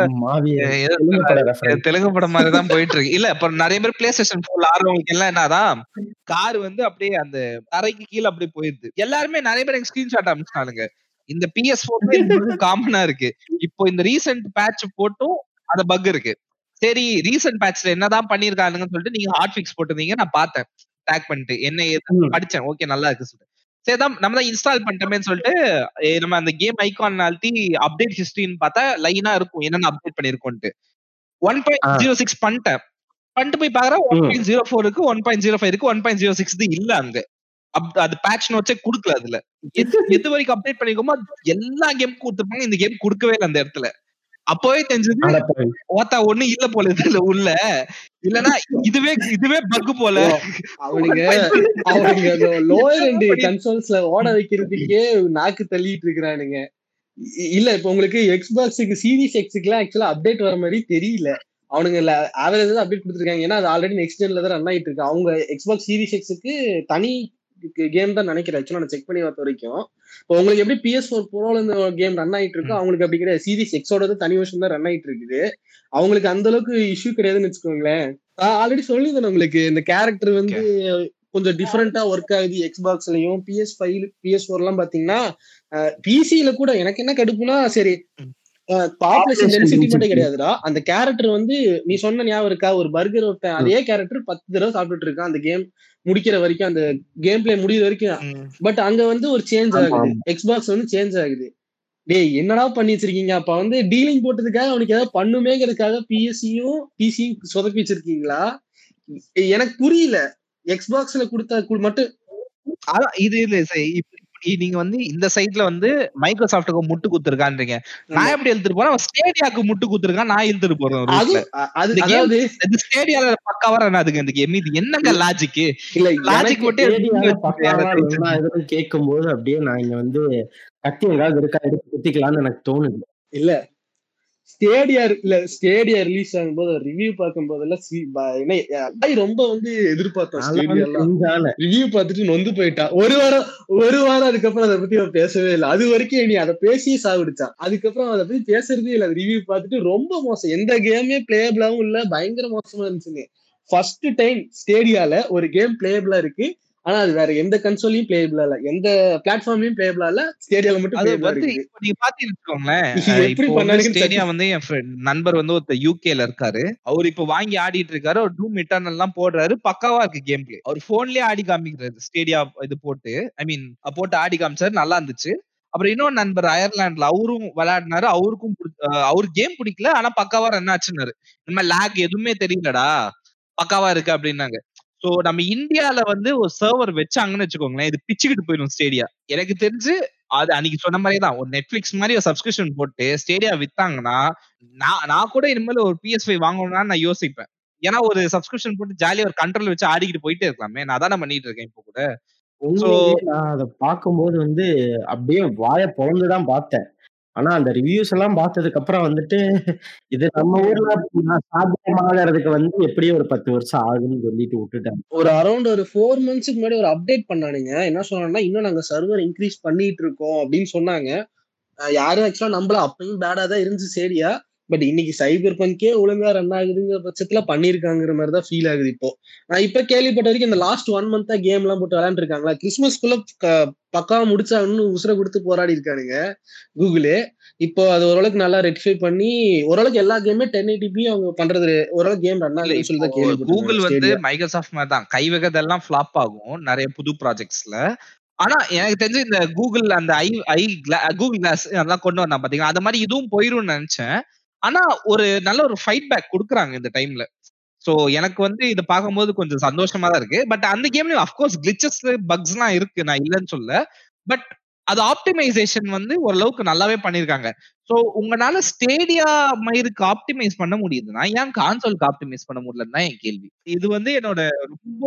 தெலுங்கு படம் மாதிரி தான் போயிட்டு இருக்கு இல்ல இப்ப நிறைய பேர் பிளே ஸ்டேஷன் போன்ல ஆடுறவங்களுக்கு எல்லாம் என்னதான் கார் வந்து அப்படியே அந்த தரைக்கு கீழே அப்படியே போயிருது எல்லாருமே நிறைய பேர் எனக்கு ஸ்கிரீன்ஷாட் அனுப்பிச்சானுங்க இந்த பிஎஸ் போர் காமனா இருக்கு. இப்போ இந்த ரீசெண்ட் பேட்ச் போட்டும் அந்த பக் இருக்கு. சரி ரீசெண்ட் பேட்ச்ல என்னதான் பண்ணிருக்கானுங்கன்னு சொல்லிட்டு நீங்க ஹாட் ஃபிக்ஸ் போட்டிருந்தீங்க நான் பார்த்தேன். டேக் பண்ணிட்டு என்ன ஏது. படிச்சேன். ஓகே நல்லா இருக்கு சொல்லிட்டு. சரி தான் நம்ம தான் இன்ஸ்டால் பண்ணிட்டோமேன்னு சொல்லிட்டு நம்ம அந்த கேம் ஐகான் அழுத்தி அப்டேட் ஹிஸ்டரின்னு பார்த்தா லைனா இருக்கும். என்னென்ன அப்டேட் பண்ணிருக்கோன்ட்டு. ஒன் பாயிண்ட் ஜீரோ சிக்ஸ் பண்ணிட்டேன். பண்ணிட்டு போய் பாக்குறேன் ஒன். பாயிண்ட் ஜீரோ ஃபோர் இருக்கு ஒன் பாயிண்ட் ஜீரோ ஃபைவ் இருக்கு ஒன் பாயிண்ட் ஜீரோ சிக்ஸ் இல்ல அங்க. அது பேட்ச் நோட்ஸே குடுக்கல அதுல. எது எது வரைக்கும் அப்டேட் பண்ணிருக்கோமோ எல்லா கேமுக்கும் கொடுத்துருப்பாங்க. இந்த கேம் கொடுக்கவே இல்லை அந்த இடத்துல. அப்பவே தெரிஞ்சது. ஓத்தா ஒண்ணு இல்ல போல இதுல உள்ள இல்லனா இதுவே இதுவே பக் போல. அவனுங்க அவனுங்க லோயர் ரெண்டு கன்சோல்ஸ்ல ஓட வைக்கிறதுக்கே நாக்கு தள்ளிட்டு இருக்கிறானுங்க. இல்ல இப்ப உங்களுக்கு எக்ஸ்பாக்ஸுக்கு சீரிஸ் எக்ஸுக்குலாம் ஆக்சுவலா அப்டேட் வர மாதிரி தெரியல. அவனுங்க ஆவரேஜ் தான் அப்டேட் கொடுத்துருக்காங்க. ஏன்னா அது ஆல்ரெடி நெக்ஸ்ட் ஜென்ல தான் ரன் ஆயிட்டு இருக்கு. அவங்க எக்ஸ்பாக்ஸ் சீரிஸ் எக்ஸுக்கு தனி கேம் தான் நினைக்கிறேன். ஆக்சுவலா நான் செக் பண்ணி பார்த்த வரைக்கும். இப்போ உங்களுக்கு எப்படி பிஎஸ் ஃபோர் ப்ரோல இந்த கேம் ரன் ஆயிட்டு இருக்கோ அவங்களுக்கு அப்படி கிடையாது. சீரிஸ் எக்ஸோட தனி வருஷம் தான் ரன் ஆயிட்டு இருக்குது. அவங்களுக்கு அந்த அளவுக்கு இஷ்யூ கிடையாதுன்னு வச்சுக்கோங்களேன். ஆல்ரெடி சொல்லியிருந்தேன் உங்களுக்கு. இந்த கேரக்டர் வந்து கொஞ்சம் டிஃப்ரெண்டா ஒர்க் ஆகுது எக்ஸ்பாக்ஸ்லயும் பிஎஸ் ஃபைவ் பிஎஸ் ஃபோர் எல்லாம் பாத்தீங்கன்னா பிசில கூட எனக்கு என்ன கடுப்புனா சரி பாப்புலேஷன் டென்சிட்டி மட்டும் கிடையாதுடா. அந்த கேரக்டர் வந்து நீ சொன்ன ஞாபகம் இருக்கா? ஒரு பர்கர் ஒருத்தன் அதே கேரக்டர் பத்து தடவை சாப்பிட்டுட்டு இருக்கான் அந்த கேம் முடிக்கிற வரைக்கும் அந்த கேம் பிளே முடிகிற வரைக்கும் பட் அங்க வந்து ஒரு சேஞ்ச் ஆகுது. எக்ஸ்பாக்ஸ் வந்து சேஞ்ச் ஆகுது. டேய் என்னடா பண்ணி வச்சிருக்கீங்க? அப்ப வந்து டீலிங் போட்டதுக்காக அவனுக்கு ஏதாவது பண்ணுமேங்கிறதுக்காக பிஎஸ்சியும் பிசியும் சொதப்பி வச்சிருக்கீங்களா? எனக்கு புரியல. எக்ஸ்பாக்ஸ்ல கொடுத்தா மட்டும் அதான் இது இல்ல இப்ப நீங்க வந்து இந்த சைட்ல வந்து மைக்ரோசாஃப்ட்டுக்கு முட்டு குத்துருக்கான்றீங்க. நான் எப்படி எழுத்துட்டு போறேன்? ஸ்டேடியாக்கு முட்டு குத்துருக்கான் நான் எழுத்துட்டு போறேன் அது ஸ்டேடியால பக்காவா ரன் ஆகுதுங்க இந்த கேம் இது என்னங்க லாஜிக் இல்ல லாஜிக் மட்டும் இதுவும் கேட்கும்போது அப்படியே நான் இங்க வந்து கத்தி எங்காவது இருக்கா எடுத்து குத்திக்கலாம்னு எனக்கு தோணுது. இல்ல ஸ்டேடியா இல்ல ஸ்டேடியா ரிலீஸ் ஆகும்போது ரிவ்யூ பார்க்கும் போதெல்லாம் ரொம்ப வந்து எதிர்பார்த்தோம் ரிவ்யூ பார்த்துட்டு நொந்து போயிட்டான் ஒரு வாரம் ஒரு வாரம் அதுக்கப்புறம் அதை பத்தி அவன் பேசவே இல்லை. அது வரைக்கும் நீ அதை பேசியே சாவிடுச்சான் அதுக்கப்புறம் அதை பத்தி பேசுறதே இல்லை. ரிவ்யூ பார்த்துட்டு ரொம்ப மோசம். எந்த கேமே பிளேபிளாவும் இல்ல. பயங்கர மோசமா இருந்துச்சுங்க ஃபர்ஸ்ட் டைம் ஸ்டேடியால ஒரு கேம் பிளேபிளா இருக்கு. ஆனா அது வேற எந்த கன்சோலையும் பிளேபிளா இல்ல. எந்த பிளாட்ஃபார்ம்லயும் பிளேபிளா இல்ல ஸ்டேடியால மட்டும் அது வந்து நீங்க பாத்தீங்கன்னு வச்சுக்கோங்களேன் (laughs) வந்து ஸ்டேடியா என் நண்பர் வந்து ஒருத்தர் யூகேல இருக்காரு. அவர் இப்ப வாங்கி ஆடிட்டு இருக்காரு. ஒரு டூம் இட்டர்னல் எல்லாம் போடுறாரு. பக்காவா இருக்கு கேம் பிளே அவர் போன்லயே ஆடி காமிக்கிறாரு ஸ்டேடியா இது போட்டு ஐ மீன் போட்டு ஆடி காமிச்சாரு நல்லா இருந்துச்சு. அப்புறம் இன்னொரு நண்பர் அயர்லாந்துல அவரும் விளையாடினாரு. அவருக்கும் அவரு கேம் பிடிக்கல ஆனா பக்காவா ரன் ஆச்சுன்னாரு. இந்த மாதிரி லேக் எதுவுமே தெரியலடா. பக்காவா இருக்கு அப்படின்னாங்க. சோ நம்ம இந்தியால வந்து ஒரு சர்வர் வச்சாங்கன்னு வச்சுக்கோங்களேன் இது பிச்சுக்கிட்டு போயிடும் ஸ்டேடியா. எனக்கு தெரிஞ்சு அது அன்னைக்கு சொன்ன மாதிரி தான். ஒரு நெட்ஃபிளிக்ஸ் மாதிரி ஒரு சப்ஸ்கிரிப்ஷன் போட்டு ஸ்டேடியா வித்தாங்கன்னா நான் நான் கூட இனிமேல் ஒரு பிஎஸ் ஃபைவ் வாங்கணும்னா நான் யோசிப்பேன். ஏன்னா ஒரு சப்ஸ்கிரிப்ஷன் போட்டு ஜாலியா ஒரு கண்ட்ரோல் வச்சு ஆடிக்கிட்டு போயிட்டே இருக்கலாமே. நான் அதான் பண்ணிட்டு இருக்கேன் இப்போ கூட. நான் அதை பார்க்கும்போது வந்து அப்படியே வாயை பிறந்துதான் பார்த்தேன். ஆனா அந்த ரிவ்யூஸ் எல்லாம் பார்த்ததுக்கு அப்புறம் வந்துட்டு இது நம்ம ஊர்ல சாத்தியமாகறதுக்கு வந்து எப்படியும் ஒரு பத்து வருஷம் ஆகுன்னு சொல்லிட்டு விட்டுட்டாங்க. ஒரு அரௌண்ட் ஒரு ஃபோர் மந்த்ஸ்க்கு முன்னாடி ஒரு அப்டேட் பண்ணானுங்க. என்ன சொன்னாங்கன்னா இன்னும் நாங்க சர்வர் இன்க்ரீஸ் பண்ணிட்டு இருக்கோம் அப்படின்னு சொன்னாங்க. அஹ் யாரும் ஆக்சுவலா நம்மள அப்பயும் பேடா தான் இருந்துச்சு சரியா? பட் இன்னைக்கு சைபர் பங்கே ஒழுங்கா ரன் ஆகுதுங்கிற பட்சத்துல பண்ணிருக்காங்கிற மாதிரி தான் ஃபீல் ஆகுது இப்போ. நான் இப்ப கேள்விப்பட்ட வரைக்கும் இந்த லாஸ்ட் ஒன் மந்த்தா கேம் எல்லாம் போட்டு விளையாண்டுருக்காங்களா கிறிஸ்மஸ்க்குள்ள பக்காவா முடிச்சாங்கன்னு உசுர கொடுத்து போராடி இருக்கானுங்க கூகுளே. இப்போ அது ஓரளவுக்கு நல்லா ரெக்டிஃபை பண்ணி ஓரளவுக்கு எல்லா கேமே டென் எயிட்டிபி அவங்க பண்றது ஓரளவுக்கு கேம் ரன் ஆகுதுன்னு சொல்லி கூகுள் வந்து மைக்ரோசாஃப்ட் மாதிரி தான் கை வைக்கிறதெல்லாம் ஃபிளாப் ஆகும் நிறைய புது ப்ராஜெக்ட்ஸ்ல ஆனா எனக்கு தெரிஞ்சு இந்த கூகுள் அந்த ஐ ஐ கூகுள் கிளாஸ் அதெல்லாம் கொண்டு வந்தா பாத்தீங்கன்னா அந்த மாதிரி இதுவும் போயிரும்னு நினைச்சேன். ஆனா ஒரு நல்ல ஒரு ஃபைட் பேக் கொடுக்குறாங்க இந்த டைம்ல சோ எனக்கு வந்து இது பார்க்கும்போது கொஞ்சம் சந்தோஷமா தான் இருக்கு. பட் அந்த கேம்லயும் அஃப்கோர்ஸ் கிளிச்சஸ் பக்ஸ் எல்லாம் இருக்கு. நான் இல்லைன்னு சொல்ல பட் அது ஆப்டிமைசேஷன் வந்து ஓரளவுக்கு நல்லாவே பண்ணிருக்காங்க. சோ உங்களால ஸ்டேடியா மயிருக்கு ஆப்டிமைஸ் பண்ண முடியுதுன்னா ஏன் கான்சோலுக்கு ஆப்டிமைஸ் பண்ண முடியலன்னு என் கேள்வி. இது வந்து என்னோட ரொம்ப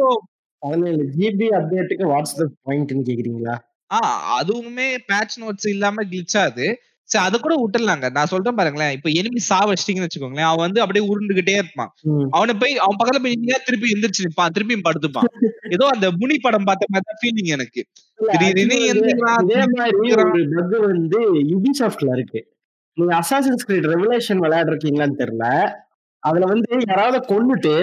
ஜிபி அப்டேட்டுக்கு வாட்ஸ் த பாயிண்ட்னு கேக்குறீங்களா? ஆ அதுவுமே பேட்ச் நோட்ஸ் இல்லாம கிளிச் ஆகுது. சரி அதை கூட விட்டுறலாங்க நான் சொல்றேன் பாருங்களேன். இப்ப எனிமி சா வச்சிட்டீங்கன்னு வச்சுக்கோங்களேன். அவன் வந்து அப்படியே உருண்டுகிட்டே இருப்பான். அவனை போய் அவன் பக்கத்துல போய் நின்னா திருப்பி எந்திரிச்சு நிப்பான் திருப்பியும் படுத்துப்பான். ஏதோ அந்த முனி படம் பார்த்த மாதிரி ஃபீலிங் எனக்கு. வந்து வந்து யுபிசாஃப்ட்ல இருக்கு. நீங்க அசாசின்ஸ் கிரீட் ரெவலேஷன் விளையாடுறீங்களான்னு தெரியல. அதுல வந்து யாராவது கொன்னுட்டு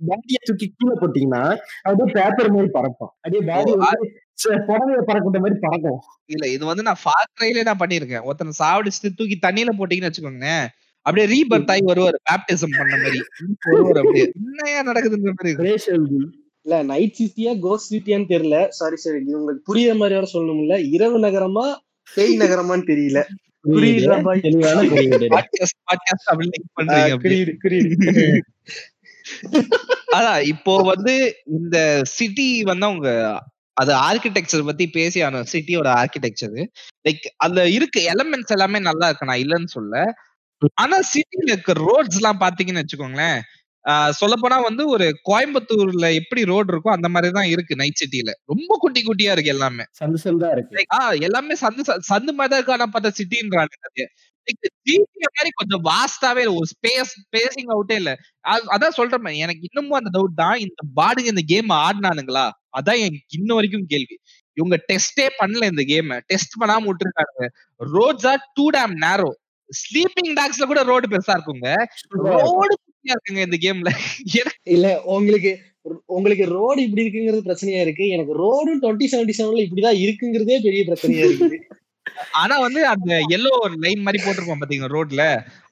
பாடியை தூக்கி கீழே போட்டீங்கன்னா அப்படியே பேப்பர் மாதிரி பறக்கும் அப்படியே பாடி புடவைய பறக்கிற மாதிரி பறக்கும். இல்ல இது வந்து நான் ஃபார் ட்ரைலே நான் பண்ணிருக்கேன் ஒருத்தனை சாவடிச்சுட்டு தூக்கி தண்ணியில போட்டீங்கன்னு வச்சுக்கோங்களேன் அப்படியே ரீபர்த் ஆகி வருவார் பேப்டிசம் பண்ண மாதிரி. (laughs) வருவார் அப்படியே. என்னையா நடக்குதுன்ற மாதிரி இல்ல நைட் சிட்டியா கோஸ்ட் சிட்டியான்னு தெரியல. சாரி சாரி இது உங்களுக்கு புரியுற மாதிரி வர சொல்லணும்ல. இரவு நகரமா பேய் நகரமான்னு தெரியல. அதான் (laughs) (laughs) இப்போ வந்து இந்த சிட்டி வந்து அவங்க அது ஆர்கிடெக்சர் பத்தி பேசி ஆன சிட்டியோட ஆர்கிடெக்சர் லைக் அதுல இருக்க எலமெண்ட்ஸ் எல்லாமே நல்லா இருக்கு நான் இல்லைன்னு சொல்ல ஆனா சிட்டில இருக்க ரோட்ஸ் எல்லாம் பாத்தீங்கன்னு வச்சுக்கோங்களேன் சொல்ல போனா வந்து ஒரு கோயம்புத்தூர்ல எப்படி ரோடு இருக்கோ அந்த மாதிரி தான் இருக்கு நைட் சிட்டில ரொம்ப குட்டி குட்டியா இருக்கு எல்லாமே. சந்து சந்தா இருக்கு. Like, ஆ எல்லாமே சந்து சந்து மாதிரி தான் இருக்கு ஆனா பார்த்தா சிட்டின்றாங்க மாதிரி கொஞ்சம் வாஸ்டாவே ஒரு ஸ்பேஸ் ஸ்பேசிங் அவுட்டே இல்ல. அது- அதான் சொல்றேன் எனக்கு இன்னமும் அந்த டவுட் தான். இந்த பாடுங்க இந்த கேம் ஆடினானுங்களா? அதான் எனக்கு இன்ன வரைக்கும் கேள்வி. இவங்க டெஸ்டே பண்ணல இந்த கேம் டெஸ்ட் பண்ணாம விட்டுருக்காங்க roads are too damn narrow Sleeping டாக்ஸ்ல கூட ரோடு பெருசா இருக்குங்க. ரோடு குட்டியா இருக்குங்க இந்த கேம்ல இல்ல உங்களுக்கு உங்களுக்கு ரோடு இப்படி இருக்குங்கிறது பிரச்சனையா இருக்கு. எனக்கு ரோடும் டுவெண்ட்டி செவன்டி செவன்ல இப்படிதான் இருக்குங்கிறதே பெரிய பிரச்சனையா இருக்கு. ஆனா வந்து அந்த எல்லோ லைன் மாதிரி போட்டிருப்போம் பாத்தீங்க ரோட்ல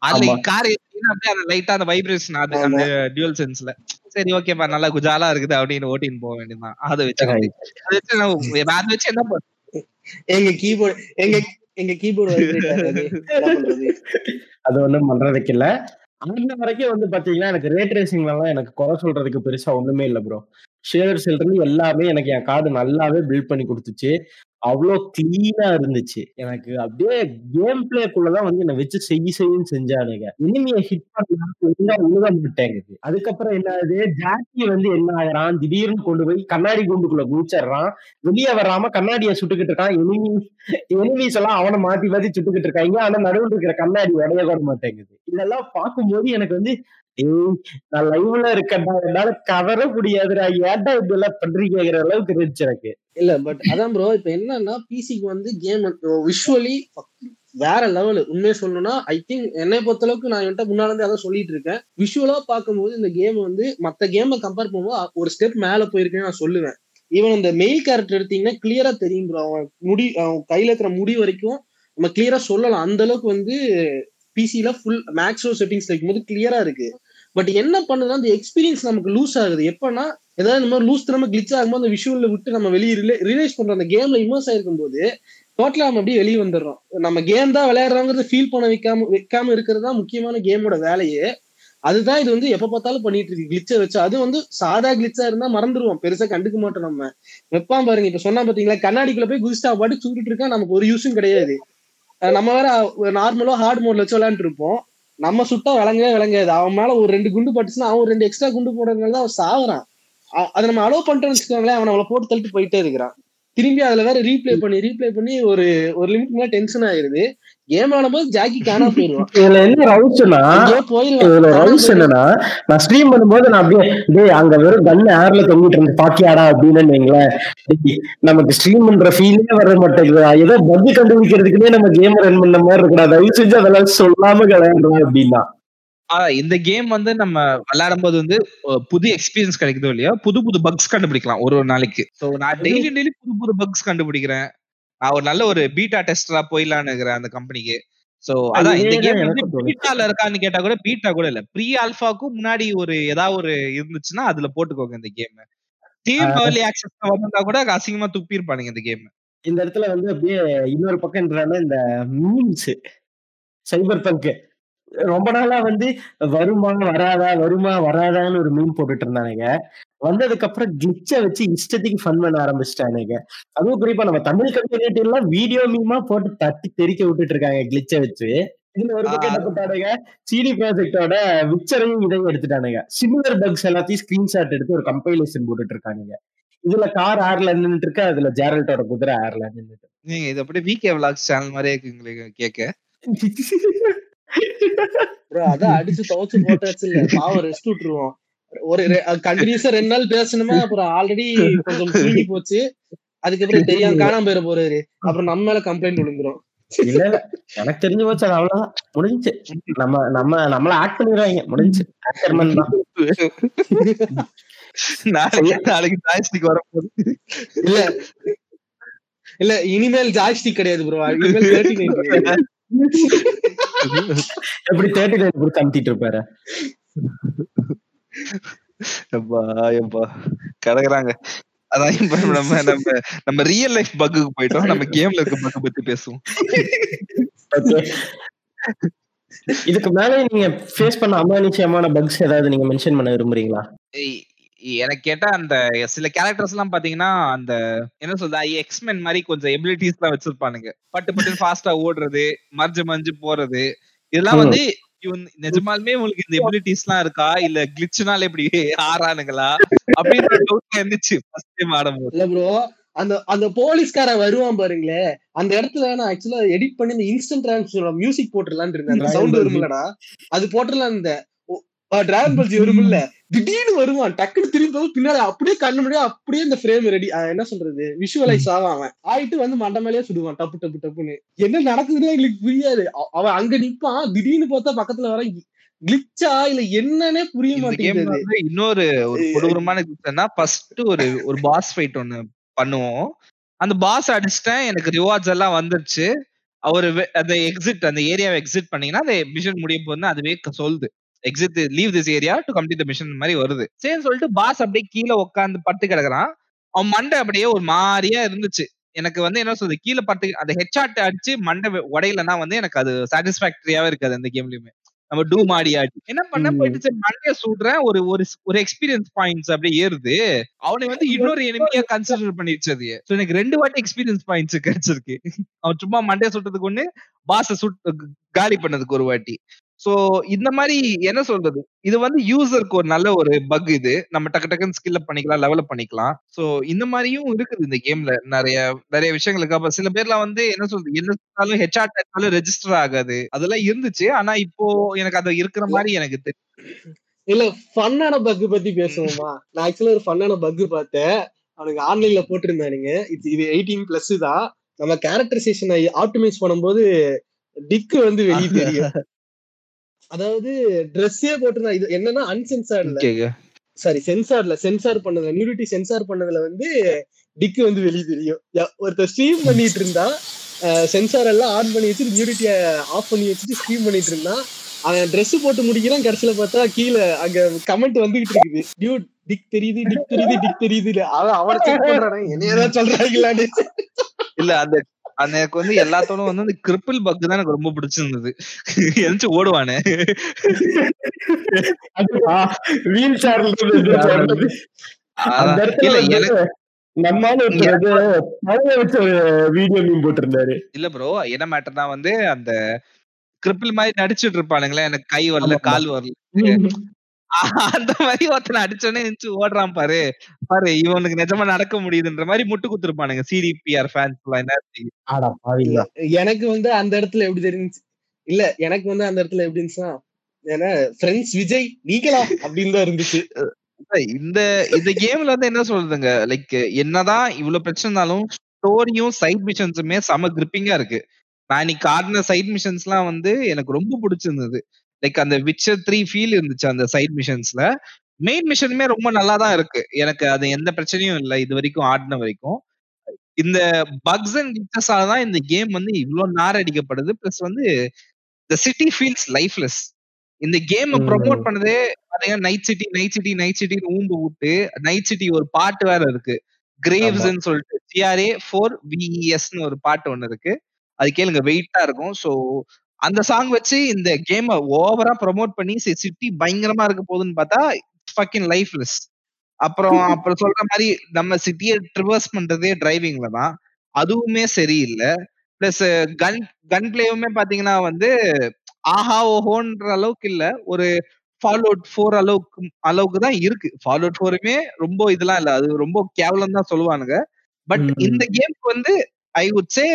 அதுல. கார் அப்படியே அந்த லைட்டா அந்த வைப்ரேஷன் அது அந்த டியூல் சென்ஸ்ல சரி ஓகேப்பா நல்லா குஜாலா இருக்குது அப்படின்னு ஓட்டின்னு போக வேண்டியதுதான். அதை வச்சு அதை வச்சு நான் அதை வச்சு என்ன பண்ண- எங்க கீபோர்டு எங்க எங்க கீபோர்டு அது. ஒண்ணும் பண்றதுக்கு இல்ல. அந்த வரைக்கும் வந்து பாத்தீங்கன்னா எனக்கு ரேட் ரேசிங்ல எல்லாம் எனக்கு குறை சொல்றதுக்கு பெருசா ஒண்ணுமே இல்ல ப்ரோ ஷேர் இருந்து எல்லாமே எனக்கு என் கார்டு நல்லாவே பில்ட் பண்ணி கொடுத்துச்சு. அவ்வளோ கிளீனா இருந்துச்சு. எனக்கு அப்படியே கேம் பிளேக்குள்ளதான் வந்து என்ன வச்சு செய் செய்யும் செஞ்சானுங்க. எனிமிய ஹிட் பண்ணா ஒழுங்கா மாட்டேங்குது. அதுக்கப்புறம் என்ன ஆகுது, ஜாக்கி வந்து என்ன ஆகிறான் திடீர்னு கொண்டு போய் கண்ணாடி குண்டுக்குள்ள குதிச்சர்றான். வெளியே வராம கண்ணாடிய சுட்டுக்கிட்டு இருக்கான். எனிமி எனிமிஸ் எல்லாம் அவனை மாத்தி மாத்தி சுட்டுக்கிட்டு இருக்காய்ங்க. ஆனா நடுவில் இருக்கிற கண்ணாடி உடைய கூட மாட்டேங்குது. இதெல்லாம் பார்க்கும்போது எனக்கு வந்து, "ஏய் நான் லைவ்ல இருக்கேன்டா. என்னால கவர முடியாதுடா. ஏன்டா இப்படியெல்லாம் பண்றீங்கங்கிற அளவுக்கு இருந்துச்சு எனக்கு. இல்ல பட் அதான் ப்ரோ இப்ப என்னன்னா பிசிக்கு வந்து கேம் விஷுவலி வேற லெவல் உண்மையை சொல்லணும்னா ஐ திங்க் என்னை பொறுத்த அளவுக்கு நான் என்கிட்ட முன்னால இருந்து அதான் சொல்லிட்டு இருக்கேன் விஷுவலா பார்க்கும்போது இந்த கேம் வந்து மத்த கேமை கம்பேர் பண்ணும்போது ஒரு ஸ்டெப் மேல போயிருக்குன்னு நான் சொல்லுவேன் ஈவன் இந்த மெயில் கேரக்டர் எடுத்தீங்கன்னா கிளியரா தெரியும் ப்ரோ அவன் முடி அவன் கையில இருக்கிற முடி வரைக்கும் நம்ம கிளியரா சொல்லலாம் அந்த அளவுக்கு வந்து பிசில ஃபுல் மேக்ஸோ செட்டிங்ஸ் வைக்கும்போது கிளியரா இருக்கு பட் என்ன பண்ணுதுன்னா அந்த எக்ஸ்பீரியன்ஸ் நமக்கு லூஸ் ஆகுது. எப்பன்னா ஏதாவது இந்த மாதிரி லூஸ் திறமை கிளிச் ஆகும்போது அந்த விஷுவல்ல விட்டு நம்ம வெளியே ரிலே ரிலைஸ் பண்றோம் அந்த கேம்ல இமர்ஸ் ஆயிருக்கும் போது டோட்டலா நம்ம அப்படியே வெளியே வந்துடுறோம். நம்ம கேம் தான் விளையாடுறோங்கிறத ஃபீல் பண்ண வைக்காம வைக்காம இருக்கிறது தான் முக்கியமான கேமோட வேலையே. அதுதான் இது வந்து எப்ப பார்த்தாலும் பண்ணிட்டு இருக்கு. கிளிச்சை வச்சு அது வந்து சாதா கிளிச்சா இருந்தா மறந்துடுவோம் பெருசா கண்டுக்க மாட்டோம் நம்ம. வெப்பான் பாருங்க இப்ப சொன்னா பாத்தீங்களா கண்ணாடிக்குள்ள போய் குதிஸ்டா பாட்டு சுட்டுட்டு இருக்கா நமக்கு ஒரு யூஸும் கிடையாது. நம்ம வேற நார்மலா ஹார்ட் மோட்ல வச்சு விளையாண்டு இருப்போம். நம்ம சுட்டா விளங்கவே விளங்காது அவன் மேல ஒரு ரெண்டு குண்டு பட்டுச்சுன்னா அவன் ரெண்டு எக்ஸ்ட்ரா குண்டு போடுறதுனால தான் அவன் சாகுறான் அதை நம்ம அலோவ் பண்ணிட்டோம்னு வச்சுக்கோங்களேன் அவன் நம்மளை போட்டு தள்ளிட்டு போயிட்டே இருக்கிறான். திரும்பி அதுல வேற ரீப்ளே பண்ணி ரீப்ளே பண்ணி ஒரு ஒரு லிமிட் மேல டென்ஷன் ஆயிருது. கேம் ஆடும்போது ஜாக்கி காணாம போயிடுவான் இதுல என்ன ரவுஸ்னா போயிருவான். இதுல ரவுஸ். என்னன்னா நான் ஸ்ட்ரீம் பண்ணும்போது நான் அப்படியே டேய் அங்க வெறும் கன் ஏர்ல தொங்கிட்டு இருந்து பாக்கியாடா அப்படின்னு வைங்களேன். நமக்கு ஸ்ட்ரீம் பண்ற ஃபீலே வர மாட்டேங்குது. ஏதோ பக் கண்டுபிடிக்கிறதுக்குன்னே நம்ம கேம் ரன் பண்ண மாதிரி இருக்குடா தயவு செஞ்சு அதெல்லாம் சொல்லாம விளையாடுறோம் அப்படின்னா. இந்த கேம் வந்து நம்ம விளையாடும் போது வந்து புது எக்ஸ்பீரியன்ஸ் கிடைக்குதோ இல்லையா புது புது பக்ஸ் கண்டுபிடிக்கலாம் ஒரு ஒரு நாளைக்கு. சோ நான் டெய்லி டெய்லி புது புது பக்ஸ் கண்டுபிடிக்கிறேன். நான் ஒரு நல்ல ஒரு பீட்டா டெஸ்டரா போயிடலான்னு இருக்கிறேன் அந்த கம்பெனிக்கு சோ அதான் இந்த கேம் வந்து. பீட்டால இருக்கான்னு கேட்டா கூட பீட்டா கூட இல்ல. ப்ரீ ஆல்பாக்கும் முன்னாடி ஒரு ஏதாவது ஒரு இருந்துச்சுன்னா அதுல போட்டுக்கோங்க இந்த கேம் டீம் ஏர்லி ஆக்சஸ் வந்திருந்தா கூட அசிங்கமா துப்பி இருப்பானுங்க இந்த கேம் இந்த இடத்துல வந்து அப்படியே இன்னொரு பக்கம் இந்த மீம்ஸ் சைபர் பங்க் ரொம்ப நாளா வந்து வருமா வராதா வருமா வராதான்னு ஒரு மீன் போட்டுட்டு இருந்தானுங்க. வந்ததுக்கு அப்புறம் கிளிச்ச வச்சு இஷ்டத்துக்கு ஃபன் பண்ண ஆரம்பிச்சிட்டானுங்க. அதுவும் குறிப்பா நம்ம தமிழ் கம்யூனிட்டி எல்லாம் வீடியோ மீமா போட்டு தட்டி தெறிக்க விட்டுட்டு இருக்காங்க கிளிச்ச வச்சு. இதுல ஒரு பக்கம் என்ன பண்ணிட்டானுங்க சிடி ப்ராஜெக்டோட விக்சரையும் இதையும் எடுத்துட்டானுங்க. சிமிலர் பக்ஸ் எல்லாத்தையும் ஸ்கிரீன்ஷாட் எடுத்து ஒரு கம்பைலேஷன் போட்டுட்டு இருக்கானுங்க. இதுல கார் ஏர்ல நின்னுட்டு இருக்கு அதுல ஜேரல்டோட குதிரை ஏர்ல நின்னுட்டு நீங்க இது அப்படியே விகே விளாக்ஸ் சேனல் மாதிரியே இருக்குங்களே கேட்க (laughs) bro அதான் அடிச்சு துவச்சு போட்டாச்சு இல்ல. பாவம் ரெஸ்ட் விட்டுருவோம். ஒரு கண்டினியூஸா ரெண்டு நாள் பேசணுமா? அப்புறம் ஆல்ரெடி கொஞ்சம் தூங்கி போச்சு. அதுக்கப்புறம் தெரியாம காணாம போயிட போறாரு. அப்புறம் நம்ம மேல கம்ப்ளைண்ட் விழுந்துரும். இல்ல இல்ல. எனக்கு தெரிஞ்சு போச்சு அது அவ்வளவுதான். முடிஞ்சு நம்ம நம்ம நம்மள ஆக்ட் பண்ணிடுவாங்க. முடிஞ்சு ஆக்டர்மன் தான். நாளைக்கு நாளைக்கு ஜாய்ஸ்டிக் வரப்போகுது. இல்ல. இல்ல இனிமேல் ஜாய்ஸ்டிக் கிடையாது ப்ரோ இனிமேல் (laughs) எப்படி தேர்ட்டி நைன் கொடுத்து அமுத்திட்டு இருப்பாரு? எப்பா எப்பா கிடக்குறாங்க அதான் நம்ம நம்ம நம்ம ரியல் லைஃப் பக்குக்கு போயிட்டோம். நம்ம கேம்ல இருக்க பக்கு பத்தி பேசுவோம். இதுக்கு மேல நீங்க ஃபேஸ் பண்ண அமானுஷ்யமான பக்ஸ் ஏதாவது நீங்க மென்ஷன் பண்ண விரும்புறீங்களா? எனக்கு கேட்டா அந்த சில கேரக்டர்ஸ் எல்லாம் பாத்தீங்கன்னா அந்த என்ன சொல்றது எக்ஸ்மென் மாதிரி கொஞ்சம் எபிலிட்டிஸ் எல்லாம் வச்சிருப்பானுங்க. பட்டு பட்டு ஃபாஸ்டா ஓடுறது மறைஞ்சு மறைஞ்சு போறது. இதெல்லாம். வந்து நிஜமாலுமே உங்களுக்கு இந்த எபிலிட்டிஸ் எல்லாம் இருக்கா? இல்ல கிளிச்சுனால இப்படி ஆறானுங்களா? அப்படின்னு டவுட் இருந்துச்சு ஃபர்ஸ்ட் டைம் ஆடும்போது. ப்ரோ அந்த அந்த போலீஸ்காரன் வருவான் பாருங்களேன் அந்த இடத்துல நான் ஆக்சுவலா எடிட் பண்ணி இந்த இன்ஸ்டன்ட் டிரான்ஸ்ஃபர் மியூசிக் போட்டுடலான்னு இருந்தேன். சவுண்ட். வரும்லடா. அது போட்டுடலாம் இந்த டிராகன் பால் ஜி (laughs) வரும்ல. திடீர்னு வருவான் டக்குனு திரும்பி பின்னாடி அப்படியே கண்ணு முடியும் அப்படியே இந்த ஃப்ரேம் ரெடி என்ன சொல்றது? விஷுவலைஸ் ஆவான் அவன். ஆயிட்டு வந்து மண்ட மேலேயே சுடுவான் டப்பு டப்பு டப்புன்னு. என்ன நடக்குதுன்னு எங்களுக்கு புரியாது. அவன் அங்க நிப்பான் திடீர்னு பார்த்தா பக்கத்துல வர கிளிச்சா இல்ல என்னன்னே புரிய மாட்டேங்குது. இன்னொரு ஒரு கொடூரமான விஷயம்னா ஃபர்ஸ்ட் ஒரு ஒரு பாஸ் ஃபைட் ஒண்ணு பண்ணுவோம். அந்த பாஸ் அடிச்சிட்டேன் எனக்கு ரிவார்ட்ஸ் எல்லாம் வந்துருச்சு. அவர் அந்த எக்ஸிட் அந்த ஏரியாவை எக்ஸிட் பண்ணீங்கன்னா அந்த மிஷன் முடிய போதுன்னு அதுவே சொல்லுது. Exit leave this area to complete the mission மாதிரி வருது. சரின்னு சொல்லிட்டு பாஸ் அப்படியே கீழே உட்காந்து படுத்து கிடக்குறான். அவன் மண்டை அப்படியே ஒரு மாதிரியா இருந்துச்சு. எனக்கு வந்து என்ன சொல்றது கீழே படுத்து அந்த ஹெட்ஷாட் அடிச்சு மண்டை உடையலன்னா வந்து எனக்கு அது சாட்டிஸ்பாக்டரியாவே இருக்காது அந்த கேம்லயுமே நம்ம டூம் ஆடி ஆடி. என்ன பண்ண. போயிட்டு சரி மண்டைய சுடுறேன் ஒரு ஒரு ஒரு எக்ஸ்பீரியன்ஸ் பாயிண்ட்ஸ் அப்படியே ஏறுது. அவனை வந்து இன்னொரு எனிமியா கன்சிடர் அது. So எனக்கு ரெண்டு வாட்டி எக்ஸ்பீரியன்ஸ் பாயிண்ட்ஸ் கிடைச்சிருக்கு. அவன் சும்மா மண்டைய சுட்டதுக்கு ஒண்ணு பாஸ சுட் காலி பண்ணதுக்கு ஒரு வாட்டி. சோ இந்த மாதிரி என்ன சொல்றது? இது வந்து யூசருக்கு ஒரு நல்ல ஒரு பக் இது. நம்ம டக்கு டக்குன்னு ஸ்கில் பண்ணிக்கலாம் லெவலப் பண்ணிக்கலாம். சோ இந்த மாதிரியும் இருக்குது இந்த கேம்ல நிறைய நிறைய விஷயங்களுக்கு. அப்ப சில பேர்லாம் வந்து என்ன சொல்றது? என்ன சொன்னாலும் ஹெச்ஆர் டச்னாலும் ரெஜிஸ்டர் ஆகாது. அதெல்லாம் இருந்துச்சு. ஆனா இப்போ எனக்கு அது இருக்கிற மாதிரி எனக்கு தெரியும் இல்ல ஃபன்னான பக் பத்தி பேசுவோமா? நான் ஆக்சுவலா ஒரு ஃபன்னான பக் பார்த்தேன். அவனுக்கு ஆன்லைன்ல போட்டிருந்தானுங்க இது இது எயிட்டீன் பிளஸ் தான். நம்ம கேரக்டரைசேஷனை ஆப்டிமைஸ் பண்ணும்போது டிக்கு வந்து வெளியே தெரியும். அதாவது ட்ரெஸ்ஸே போட்டிருந்தா இது என்னன்னா அன்சென்சார்ல Okay. சாரி சென்சார்ல சென்சார் பண்ணதுல நியூரிட்டி சென்சார் பண்ணதுல வந்து டிக்கு வந்து வெளியே தெரியும். ஒருத்தர் ஸ்ட்ரீம் பண்ணிட்டு இருந்தா சென்சார் எல்லாம் ஆன் பண்ணி வச்சுட்டு நியூரிட்டிய ஆஃப் பண்ணி வச்சுட்டு ஸ்ட்ரீம் பண்ணிட்டு இருந்தான் அவன் Dress போட்டு முடிக்கிறான் கடைசியில பார்த்தா கீழே அங்க கமெண்ட் வந்துகிட்டு இருக்குது. டியூட் டிக் தெரியுது டிக் தெரியுது டிக் தெரியுது அவன் அவனை செக் பண்றான் என்னையதான் சொல்றாங்களான்னு இல்ல அந்த அந்த எனக்கு வந்து எல்லாத்தோடும் வந்து அந்த கிரிப்பிள் பக் தான் எனக்கு ரொம்ப பிடிச்சிருந்தது. எந்திரிச்சு ஓடுவானே. வீல் சேர்ல நம்மால வச்ச வீடியோ மீன் போட்டிருந்தாரு. இல்ல ப்ரோ என்ன மேட்டர்னா வந்து அந்த கிரிப்பிள் மாதிரி நடிச்சிட்டு இருப்பானுங்களே எனக்கு கை வரல. கால் வரல. அந்த மாதிரி ஒருத்தனை அடிச்சோடனே எந்திரிச்சு ஓடுறான் பாரு. பாரு இவனுக்கு நிஜமா நடக்க முடியுதுன்ற மாதிரி முட்டு குத்துருப்பானுங்க சிடிபிஆர் ஃபேன்ஸ் எல்லாம் எனக்கு வந்து அந்த இடத்துல எப்படி தெரிஞ்சு இல்ல எனக்கு வந்து அந்த இடத்துல எப்படி இருந்துச்சுன்னா ஏன்னா ஃப்ரெண்ட்ஸ் விஜய் நீங்களா? அப்படின்னு தான் இருந்துச்சு. இந்த இந்த கேம்ல வந்து என்ன சொல்றதுங்க? லைக் என்னதான் இவ்வளவு பிரச்சனை இருந்தாலும் ஸ்டோரியும் சைட் மிஷன்ஸுமே செம கிரிப்பிங்கா இருக்கு. நான் இன்னைக்கு ஆடின சைட் மிஷன்ஸ்லாம் வந்து எனக்கு ரொம்ப பிடிச்சிருந்தது. லைக் அந்த விச்சர் த்ரீ ஃபீல் இருந்துச்சு அந்த சைட் மிஷன்ஸ்ல மெயின் மிஷனுமே ரொம்ப நல்லா தான் இருக்கு. எனக்கு அது எந்த பிரச்சனையும் இல்லை. இது வரைக்கும் ஆடின வரைக்கும். இந்த பக்ஸ் அண்ட் கிச்சஸால தான் இந்த கேம் வந்து இவ்வளவு நார் அடிக்கப்படுது. பிளஸ் வந்து த சிட்டி ஃபீல்ஸ் லைஃப்லெஸ் இந்த கேம். ப்ரொமோட் பண்ணதே பாத்தீங்கன்னா Night City Night City Night சிட்டின்னு ஊம்பு விட்டு நைட் சிட்டி ஒரு பாட்டு வேற இருக்கு. கிரேவ்ஸ்ன்னு சொல்லிட்டு ஜிஆர்ஏ ஃபோர் விஇஎஸ்னு ஒரு பாட்டு ஒண்ணு இருக்கு. அது கேளுங்க வெயிட்டா இருக்கும். சோ அந்த சாங் வச்சு இந்த கேம ஓவரா ப்ரோமோட் பண்ணி சிட்டி பயங்கரமா இருக்க போகுதுன்னு பார்த்தா ஃபக்கின் லைஃப்லெஸ் அப்புறம் (laughs) அப்புறம் சொல்ற மாதிரி நம்ம சிட்டியை ட்ரிவர்ஸ் பண்றதே டிரைவிங்ல தான். அதுவுமே சரியில்லை. பிளஸ் கன் கன் பிளேவுமே பாத்தீங்கன்னா வந்து ஆஹா ஓஹோன்ற அளவுக்கு இல்ல. ஒரு ஃபால் அவுட் ஃபோர் அளவுக்கு அளவுக்கு தான் இருக்கு. ஃபால் அவுட் ஃபோருமே ரொம்ப இதெல்லாம் இல்ல. அது ரொம்ப கேவலம் தான் சொல்லுவானுங்க. பட். இந்த கேம்க்கு வந்து I say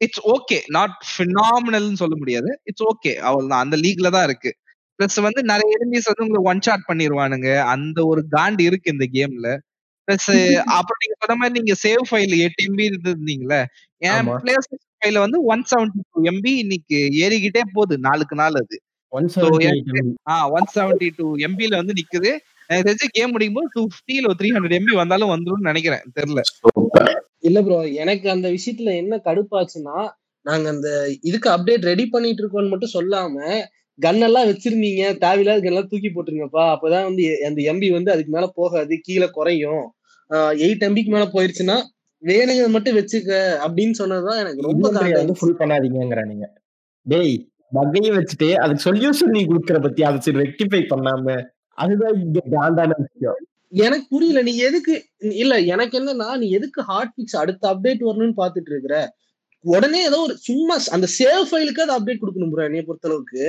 it's okay not ஃபினாமினல்னு சொல்ல முடியாது. இட்ஸ் ஓகே அவ்வளவுதான். அந்த லீக்ல தான் இருக்கு. பிளஸ் வந்து நிறைய எனிமீஸ் வந்து உங்களுக்கு ஒன் ஷாட் பண்ணிடுவானுங்க அந்த ஒரு காண்டு இருக்கு இந்த கேம்ல பிளஸ் (laughs) அப்புறம் நீங்க சொன்ன மாதிரி நீங்க சேவ் ஃபைல் எட்டு எம்பி இருந்தீங்களே என் ஆமா. பிளே ஃபைல வந்து ஒன் செவன்டி டூ எம்பி இன்னைக்கு ஏறிக்கிட்டே போகுது. நாளுக்கு நாள் அது. ஒன் செவன்டி டூ எம்பில வந்து நிக்குது. எனக்கு தெரிஞ்சு கேம் முடியும் போது two fifty three hundred MB வந்தாலும் வந்துரும்னு நினைக்கிறேன். தெரியல. இல்ல ப்ரோ எனக்கு அந்த விஷயத்துல என்ன கடுப்பாச்சுன்னா நாங்க அந்த இதுக்கு அப்டேட் ரெடி பண்ணிட்டு இருக்கோம்னு மட்டும் சொல்லாம கன் எல்லாம் வச்சிருந்தீங்க. தேவையில்லாத எல்லாம் தூக்கி போட்டுருங்கப்பா. அப்பதான் வந்து அந்த எம்பி வந்து அதுக்கு மேல போகாது. கீழே குறையும். எயிட் எம்பிக்கு மேல போயிருச்சுன்னா வேணுங்க மட்டும் வச்சுக்க அப்படின்னு சொன்னதுதான் எனக்கு ரொம்ப வந்து. ஃபுல் பண்ணாதீங்கங்கற நீங்க. டேய் பக்கையும் வச்சுட்டு அதுக்கு சொல்யூஷன் நீ குடுக்கற பத்தி அதை ரெக்டிஃபை பண்ணாம அதுதான் இங்க காண்டான விஷயம். எனக்கு புரியல நீ எதுக்கு இல்ல எனக்கு என்னன்னா நீ எதுக்கு ஹார்ட் பிக்ஸ் அடுத்த அப்டேட் வரணும்னு பாத்துட்டு இருக்கிற? உடனே ஏதோ ஒரு சும்மா அந்த சேவ் ஃபைலுக்கு அது அப்டேட் கொடுக்கணும் ப்ரோ என்னைய பொறுத்த அளவுக்கு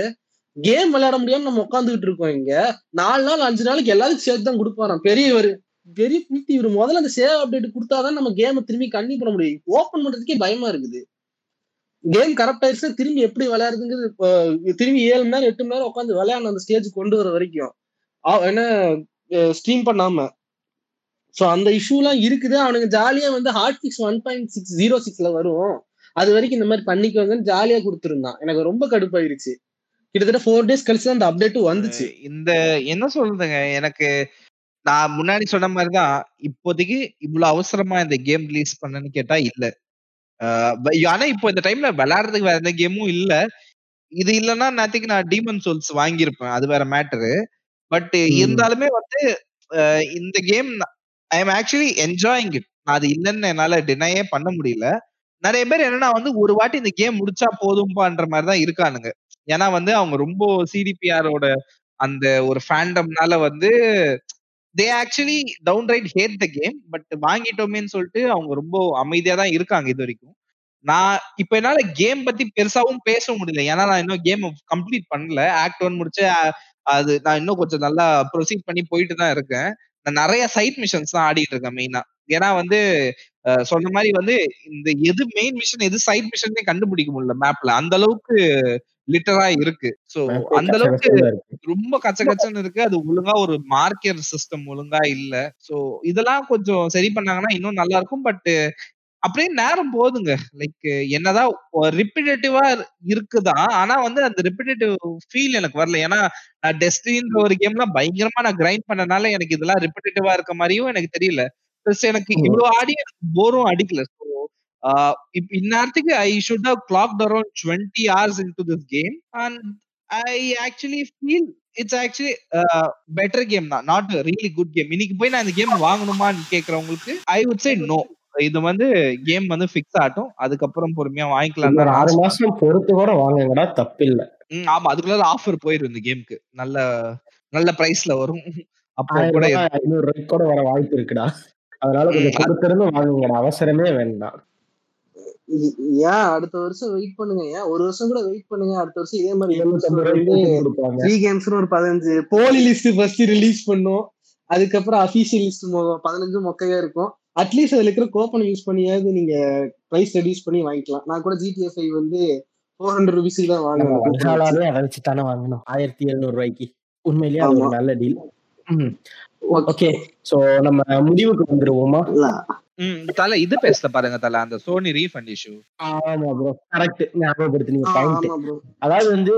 கேம் விளையாட முடியாம நம்ம உட்காந்துக்கிட்டு இருக்கோம் இங்க. நாலு நாள் அஞ்சு நாளைக்கு எல்லாத்துக்கும் சேர்த்து தான் கொடுப்பாராம். பெரியவர் பெரிய புத்தி இவர் முதல்ல அந்த சேவ் அப்டேட் கொடுத்தாதான் நம்ம கேமை திரும்பி கண்ணி பண்ண முடியும். ஓபன் பண்றதுக்கே பயமா இருக்குது. கேம் கரெக்ட் ஆயிடுச்சுன்னா திரும்பி எப்படி விளையாடுறதுங்கிறது திரும்பி ஏழு மணி நேரம் எட்டு மணி நேரம் உட்காந்து விளையாடணும் அந்த ஸ்டேஜ் கொண்டு வர வரைக்கும். என்ன ஸ்ட்ரீம் பண்ணாம. ஸோ அந்த இஷ்யூலாம் இருக்குது. அவனுங்க ஜாலியா வந்து hotfix one point six zero சிக்ஸ்ல வரும். அது வரைக்கும் இந்த மாதிரி பண்ணிக்கோங்கன்னு ஜாலியா கொடுத்துருந்தான். எனக்கு ரொம்ப கடுப்பாயிருச்சு. கிட்டத்தட்ட ஃபோர் டேஸ் கழிச்சு தான் அந்த அப்டேட்டும் வந்துச்சு. இந்த என்ன சொல்றதுங்க? எனக்கு நான் முன்னாடி சொன்ன மாதிரிதான் இப்போதைக்கு இவ்வளவு அவசரமா இந்த கேம் ரிலீஸ் பண்ணனு கேட்டா இல்ல. ஆனா இப்போ இந்த டைம்ல விளையாடுறதுக்கு வேற எந்த கேமும் இல்ல. இது இல்லைன்னா நேற்றுக்கு நான் டீமன் சோல்ஸ் வாங்கியிருப்பேன். அது வேற மேட்டரு பட். இருந்தாலுமே வந்து இந்த game I am actually enjoying it. அது இல்லைன்னு என்னால டினையே பண்ண முடியல. நிறைய பேர் என்னன்னா வந்து ஒரு வாட்டி இந்த கேம் முடிச்சா போதும்பான்ற மாதிரி தான் இருக்கானுங்க. ஏன்னா வந்து அவங்க ரொம்ப சிடிபிஆரோட அந்த ஒரு ஃபேண்டம்னால வந்து they actually downright hate the game but வாங்கிட்டோமேன்னு சொல்லிட்டு அவங்க ரொம்ப அமைதியா தான் இருக்காங்க இது வரைக்கும். நான் இப்ப என்னால கேம் பத்தி பெருசாவும் பேச முடியல. ஏன்னா நான் இன்னும் கேம் கம்ப்ளீட் பண்ணல. ஆக்ட் ஒன் முடிச்சு அது நான் இன்னும் கொஞ்சம் நல்லா ப்ரொசீட் பண்ணி போயிட்டு தான் இருக்கேன். நான் நிறைய சைட் மிஷன்ஸ் தான் ஆடிட்டு இருக்கேன் மெயினா ஏன்னா வந்து சொன்ன மாதிரி வந்து இந்த எது மெயின் மிஷன் எது சைட் மிஷனே கண்டுபிடிக்க முடியல மேப்ல அந்த அளவுக்கு லிட்டரா இருக்கு. சோ அந்த அளவுக்கு. ரொம்ப கச்ச கச்சன்னு இருக்கு. அது ஒழுங்கா ஒரு மார்க்கர் சிஸ்டம் ஒழுங்கா இல்ல. சோ இதெல்லாம் கொஞ்சம் சரி பண்ணாங்கன்னா இன்னும் நல்லா இருக்கும். பட் அப்படியே நேரம் போகுதுங்க லைக் என்னதான் ரிப்பிடேட்டிவா இருக்குதான் ஆனா வந்து அந்த ரிப்பிடேட்டிவ் ஃபீல் எனக்கு வரல. ஏன்னா நான் டெஸ்டின்ற ஒரு கேம்ல பயங்கரமா நான் கிரைண்ட் பண்ணனால எனக்கு இதெல்லாம் ரிப்பிடேட்டிவா இருக்க மாதிரியும் எனக்கு தெரியல. பிளஸ் எனக்கு. இவ்வளவு ஆடி எனக்கு போரும் அடிக்கல. ஸோ இப்ப இந்நேரத்துக்கு I should have clock around twenty hours into this game and I actually feel it's actually better game தான். நாட் ரியலி குட் கேம் இன்னைக்கு போய் நான் இந்த கேம் வாங்கணுமான்னு கேக்குறவங்களுக்கு ஐ வுட் சே நோ இது வந்து கேம் வந்து ஃபிக்ஸ் ஆகட்டும். அதுக்கப்புறம் பொறுமையா வாங்கிக்கலாம் தான் ஆறு மாசம் பொறுத்து கூட வாங்குங்கடா தப்பில்ல. ஆமா. அதுக்குள்ள ஆஃபர் போயிரும் இந்த கேமுக்கு நல்ல நல்ல பிரைஸ்ல வரும். அப்போ கூட ஐநூறு ரூபாய்க்கு கூட வர வாய்ப்பு இருக்குடா. அதனால கொஞ்சம் பொறுத்திருந்து வாங்குங்கடா. அவசரமே வேண்டாம். ஏன் அடுத்த வருஷம் வெயிட் பண்ணுங்க? ஏன் ஒரு வருஷம் கூட வெயிட் பண்ணுங்க. அடுத்த வருஷம் இதே மாதிரி ஃப்ரீ கேம்ஸ்னு ஒரு பதினஞ்சு. போலி லிஸ்ட் ஃபர்ஸ்ட் ரிலீஸ் பண்ணும். அதுக்கப்புறம் அபிஷியல் லிஸ்ட் பதினஞ்சு மொக்கையா இருக்கும். அட்லீஸ்ட் அதுல இருக்கிற கோப்பன் யூஸ் பண்ணியாவது நீங்க பிரைஸ் ரெடியூஸ் பண்ணி வாங்கிக்கலாம். நான் கூட ஜிடிஎஃப் ஐ வந்து ஃபோர் ஹண்ட்ரட் ருபீஸ்க்கு தான் வாங்கினேன். அதை வச்சு தானே வாங்கணும். ஆயிரத்தி எழுநூறு ரூபாய்க்கு. உண்மையிலேயே அது ஒரு. நல்ல டீல் Okay. ஓகே சோ நம்ம முடிவுக்கு வந்துருவோமா? தல இது பேசல பாருங்க தல அந்த சோனி ரீஃபண்ட் இஷ்யூ ஆமா ப்ரோ கரெக்ட் ஞாபகப்படுத்தினீங்க பாயிண்ட். அதாவது வந்து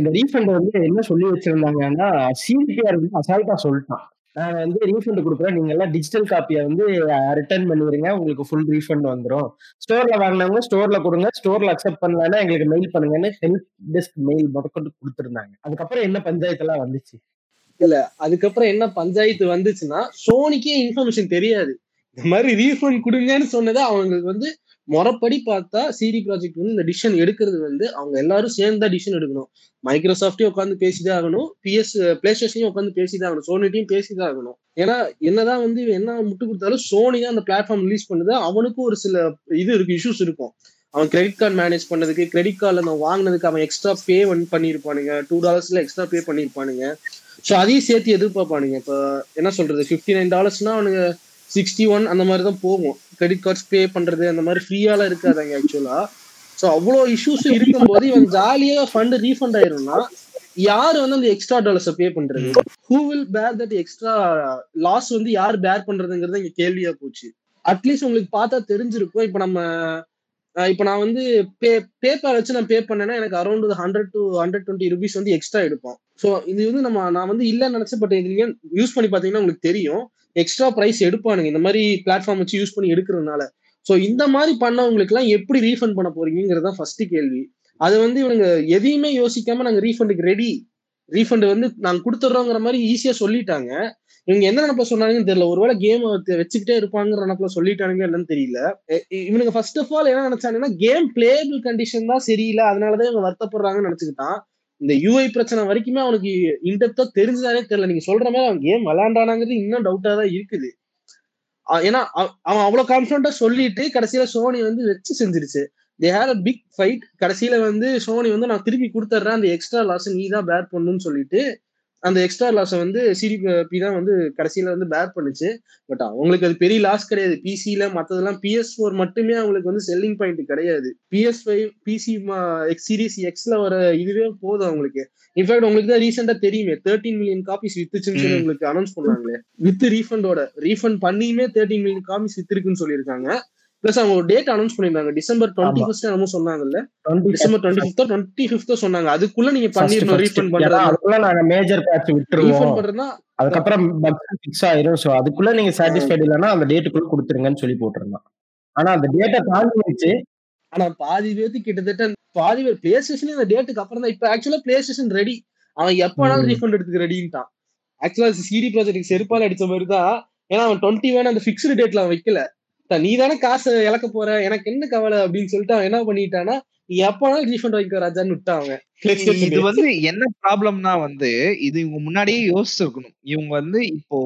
இந்த ரீஃபண்ட் வந்து என்ன சொல்லி வச்சிருந்தாங்கன்னா சிபிஆர் வந்து அசால்ட்டா சொல்லிட்டான். நான் வந்து ரீஃபண்ட் கொடுக்குறேன். நீங்க எல்லாம் டிஜிட்டல் காப்பியை வந்து ரிட்டர்ன் பண்ணிடுங்க. உங்களுக்கு ஃபுல் ரீஃபண்ட் வந்துடும் ஸ்டோர்ல வாங்கினவங்க ஸ்டோர்ல கொடுங்க. ஸ்டோர்ல அக்செப்ட் பண்ணலன்னா எங்களுக்கு மெயில் பண்ணுங்கன்னு ஹெல்ப் டெஸ்க் மெயில் முதற்கொண்டு கொடுத்துருந்தாங்க. அதுக்கப்புறம் என்ன பஞ்சாயத்து எல்லாம் வந்துச்சு அதுக்கப்புறம் என்ன பஞ்சாயத்து வந்துச்சுன்னா சோனிக்கே இன்ஃபர்மேஷன் தெரியாது. இந்த மாதிரி ரீஃபண்ட் கொடுங்கன்னு சொன்னதை அவங்களுக்கு வந்து முறைப்படி பார்த்தா சிடி ப்ராஜெக்ட் வந்து இந்த டிசிஷன் எடுக்கிறது வந்து அவங்க எல்லாரும் சேர்ந்து தான் டிசிஷன் எடுக்கணும். மைக்ரோசாஃப்டையும் உட்காந்து பேசிதான் ஆகணும். பிஎஸ் பிளே ஸ்டேஷனையும் உட்காந்து பேசிதான் ஆகணும். சோனிட்டையும் பேசிதான் ஆகணும். ஏன்னா என்னதான் வந்து என்ன முட்டு கொடுத்தாலும் சோனி தான் அந்த பிளாட்ஃபார்ம் ரிலீஸ் பண்ணுது. அவனுக்கும் ஒரு சில இது இருக்கு இஷ்யூஸ் இருக்கும். அவன் கிரெடிட் கார்டு மேனேஜ் பண்ணதுக்கு கிரெடிட் கார்டில் நான் வாங்கினதுக்கு அவன் எக்ஸ்ட்ரா பே பண்ணியிருப்பானுங்க. டூ டாலர்ஸ்ல எக்ஸ்ட்ரா பே பண்ணியிருப்பானுங்க. ஸோ அதையும் சேர்த்து எதிர்பார்ப்பானுங்க. இப்போ என்ன சொல்றது? ஃபிஃப்டி நைன் டாலர்ஸ்னா அவனுங்க சிக்ஸ்டி ஒன் அந்த மாதிரி தான் போகும். கிரெடிட் கார்ட்ஸ் பே பண்றது அந்த மாதிரி ஃப்ரீயால இருக்காதாங்க ஆக்சுவலா ஸோ அவ்வளோ இஷ்யூஸும் இருக்கும்போது இவன் ஜாலியாக ஃபண்டு ரீஃபண்ட் ஆயிரும்னா யார் வந்து அந்த எக்ஸ்ட்ரா டாலர்ஸை பே பண்றது? Who will bear that extra loss வந்து யார் பேர் பண்றதுங்கிறது இங்க கேள்வியா போச்சு. அட்லீஸ்ட் உங்களுக்கு பார்த்தா தெரிஞ்சிருக்கும். இப்போ நம்ம இப்போ நான் வந்து பே பேப்பர் வச்சு நான் பே பண்ணேன்னா எனக்கு around hundred to hundred twenty rupees வந்து எக்ஸ்ட்ரா எடுப்போம். ஸோ இது வந்து நம்ம நான் வந்து இல்லைன்னு நினைச்சேன் பட் நீங்க யூஸ் பண்ணி பார்த்தீங்கன்னா உங்களுக்கு தெரியும். எக்ஸ்ட்ரா ப்ரைஸ் எடுப்பானுங்க. இந்த மாதிரி பிளாட்ஃபார்ம் வச்சு யூஸ் பண்ணி எடுக்கிறதுனால. ஸோ இந்த மாதிரி பண்ணவங்களுக்குலாம் எப்படி ரீஃபண்ட் பண்ண போறீங்கிறது தான் ஃபர்ஸ்ட் கேள்வி. அது வந்து இவங்க எதையுமே யோசிக்காம நாங்க ரீஃபண்டுக்கு ரெடி ரீஃபண்ட் வந்து நாங்க கொடுத்துட்றோங்கிற மாதிரி ஈஸியா சொல்லிட்டாங்க. இவங்க என்ன நினப்ப சொன்னாங்கன்னு தெரியல. ஒருவேளை கேம் வச்சுக்கிட்டே இருப்பாங்கிற நினப்புல சொல்லிட்டானுங்க என்னன்னு தெரியல. இ- இவனுங்க ஃபர்ஸ்ட் ஆஃப் ஆல் என்ன நினைச்சாங்கன்னா கேம் பிளேபிள் கண்டிஷன் தான் சரியில்லை. அதனாலதான் இவங்க வருத்தப்படுறாங்கன்னு நினைச்சுக்கிட்டான். இந்த யூஐ பிரச்சனை வரைக்குமே அவனுக்கு இன்டெப்தா தெரிஞ்சதானே தெரியல. நீங்க சொல்ற மாதிரி அவன் கேம் விளையாண்டானாங்கிறது இன்னும் டவுட்டா தான் இருக்குது. ஏன்னா அவ- அவன் அவ்வளவு கான்பிடண்டா சொல்லிட்டு கடைசியில சோனி வந்து வச்சு செஞ்சிருச்சு. They had a big fight கடைசியில வந்து சோனி வந்து நான் திருப்பி கொடுத்துட்றேன். அந்த எக்ஸ்ட்ரா லாஸ் நீ தான் பேர் பண்ணுன்னு சொல்லிட்டு அந்த எக்ஸ்ட்ரா லாஸை வந்து சிடிபி தான் வந்து கடைசியில வந்து பேர் பண்ணுச்சு. பட் அவங்களுக்கு அது பெரிய லாஸ் கிடையாது. பிசியில மத்ததெல்லாம் பிஎஸ் ஃபோர் மட்டுமே அவங்களுக்கு வந்து செல்லிங் பாயிண்ட் கிடையாது. PS five PC X series எக்ஸ்ல வர இதுவே போதும் அவங்களுக்கு. இன்ஃபேக்ட் உங்களுக்கு தான் ரீசெண்டா தெரியுமே. தேர்ட்டின் மில்லியன் காப்பீஸ் வித்துச்சுன்னு சொல்லி. உங்களுக்கு அனௌன்ஸ் பண்ணாங்களே வித் ரீஃபண்டோட ரீஃபண்ட் பண்ணியுமே தேர்ட்டின் மில்லியன் காப்பீஸ் வித்திருக்குன்னு சொல்லியிருக்காங்க. பிளஸ் அவங்க ஒரு டேட் அனௌன்ஸ் பண்ணிருந்தாங்க டிசம்பர் டுவெண்ட்டி. ஃபர்ஸ்ட் என்னமோ சொன்னாங்கல்ல. 20 டிசம்பர் டுவெண்ட்டி ஃபிஃப்த்தோ டுவெண்ட்டி ஃபிஃப்த்தோ சொன்னாங்க. அதுக்குள்ள நீங்க first. ரீஃபண்ட் பண்றது. அதுக்குள்ள நாங்க மேஜர் பேட்ச் விட்டுருவோம். பண்றதுன்னா அதுக்கப்புறம் பக்ஸ் ஃபிக்ஸ் ஆயிரும். சோ அதுக்குள்ள நீங்க சாட்டிஸ்ஃபைட் இல்லைன்னா அந்த டேட்டுக்குள்ள கொடுத்துருங்கன்னு சொல்லி போட்டிருந்தான் ஆனா அந்த டேட்டை தாண்டி வச்சு ஆனா பாதி பேருக்கு கிட்டத்தட்ட பாதி பேர் பிளே ஸ்டேஷன் இந்த டேட்டுக்கு அப்புறம் தான் இப்ப ஆக்சுவலா பிளே ஸ்டேஷன் ரெடி அவன் எப்ப வேணாலும் ம். ரீஃபண்ட் எடுத்துக்க ரெடின்ட்டான் ஆக்சுவலா சிடி ப்ராஜெக்ட் செருப்பால் அடிச்ச மாதிரி தான் ஏன்னா அவன் டுவெண்ட்டி வேணும் அந்த ஃபிக்ஸ்டு டேட்ல அவன் வைக்கல. நீ தானே காசை இழக்க போற? எனக்கு என்ன கவலை அப்படின்னு சொல்லிட்டு அவன் என்ன பண்ணிட்டானா நீ எப்பனாலும் ரீஃபண்ட் வாங்கிக்கோ ராஜான்னு விட்டான் அவன். இது வந்து என்ன ப்ராப்ளம்னா வந்து இது இவங்க முன்னாடியே யோசிச்சிருக்கணும். இவங்க வந்து இப்போ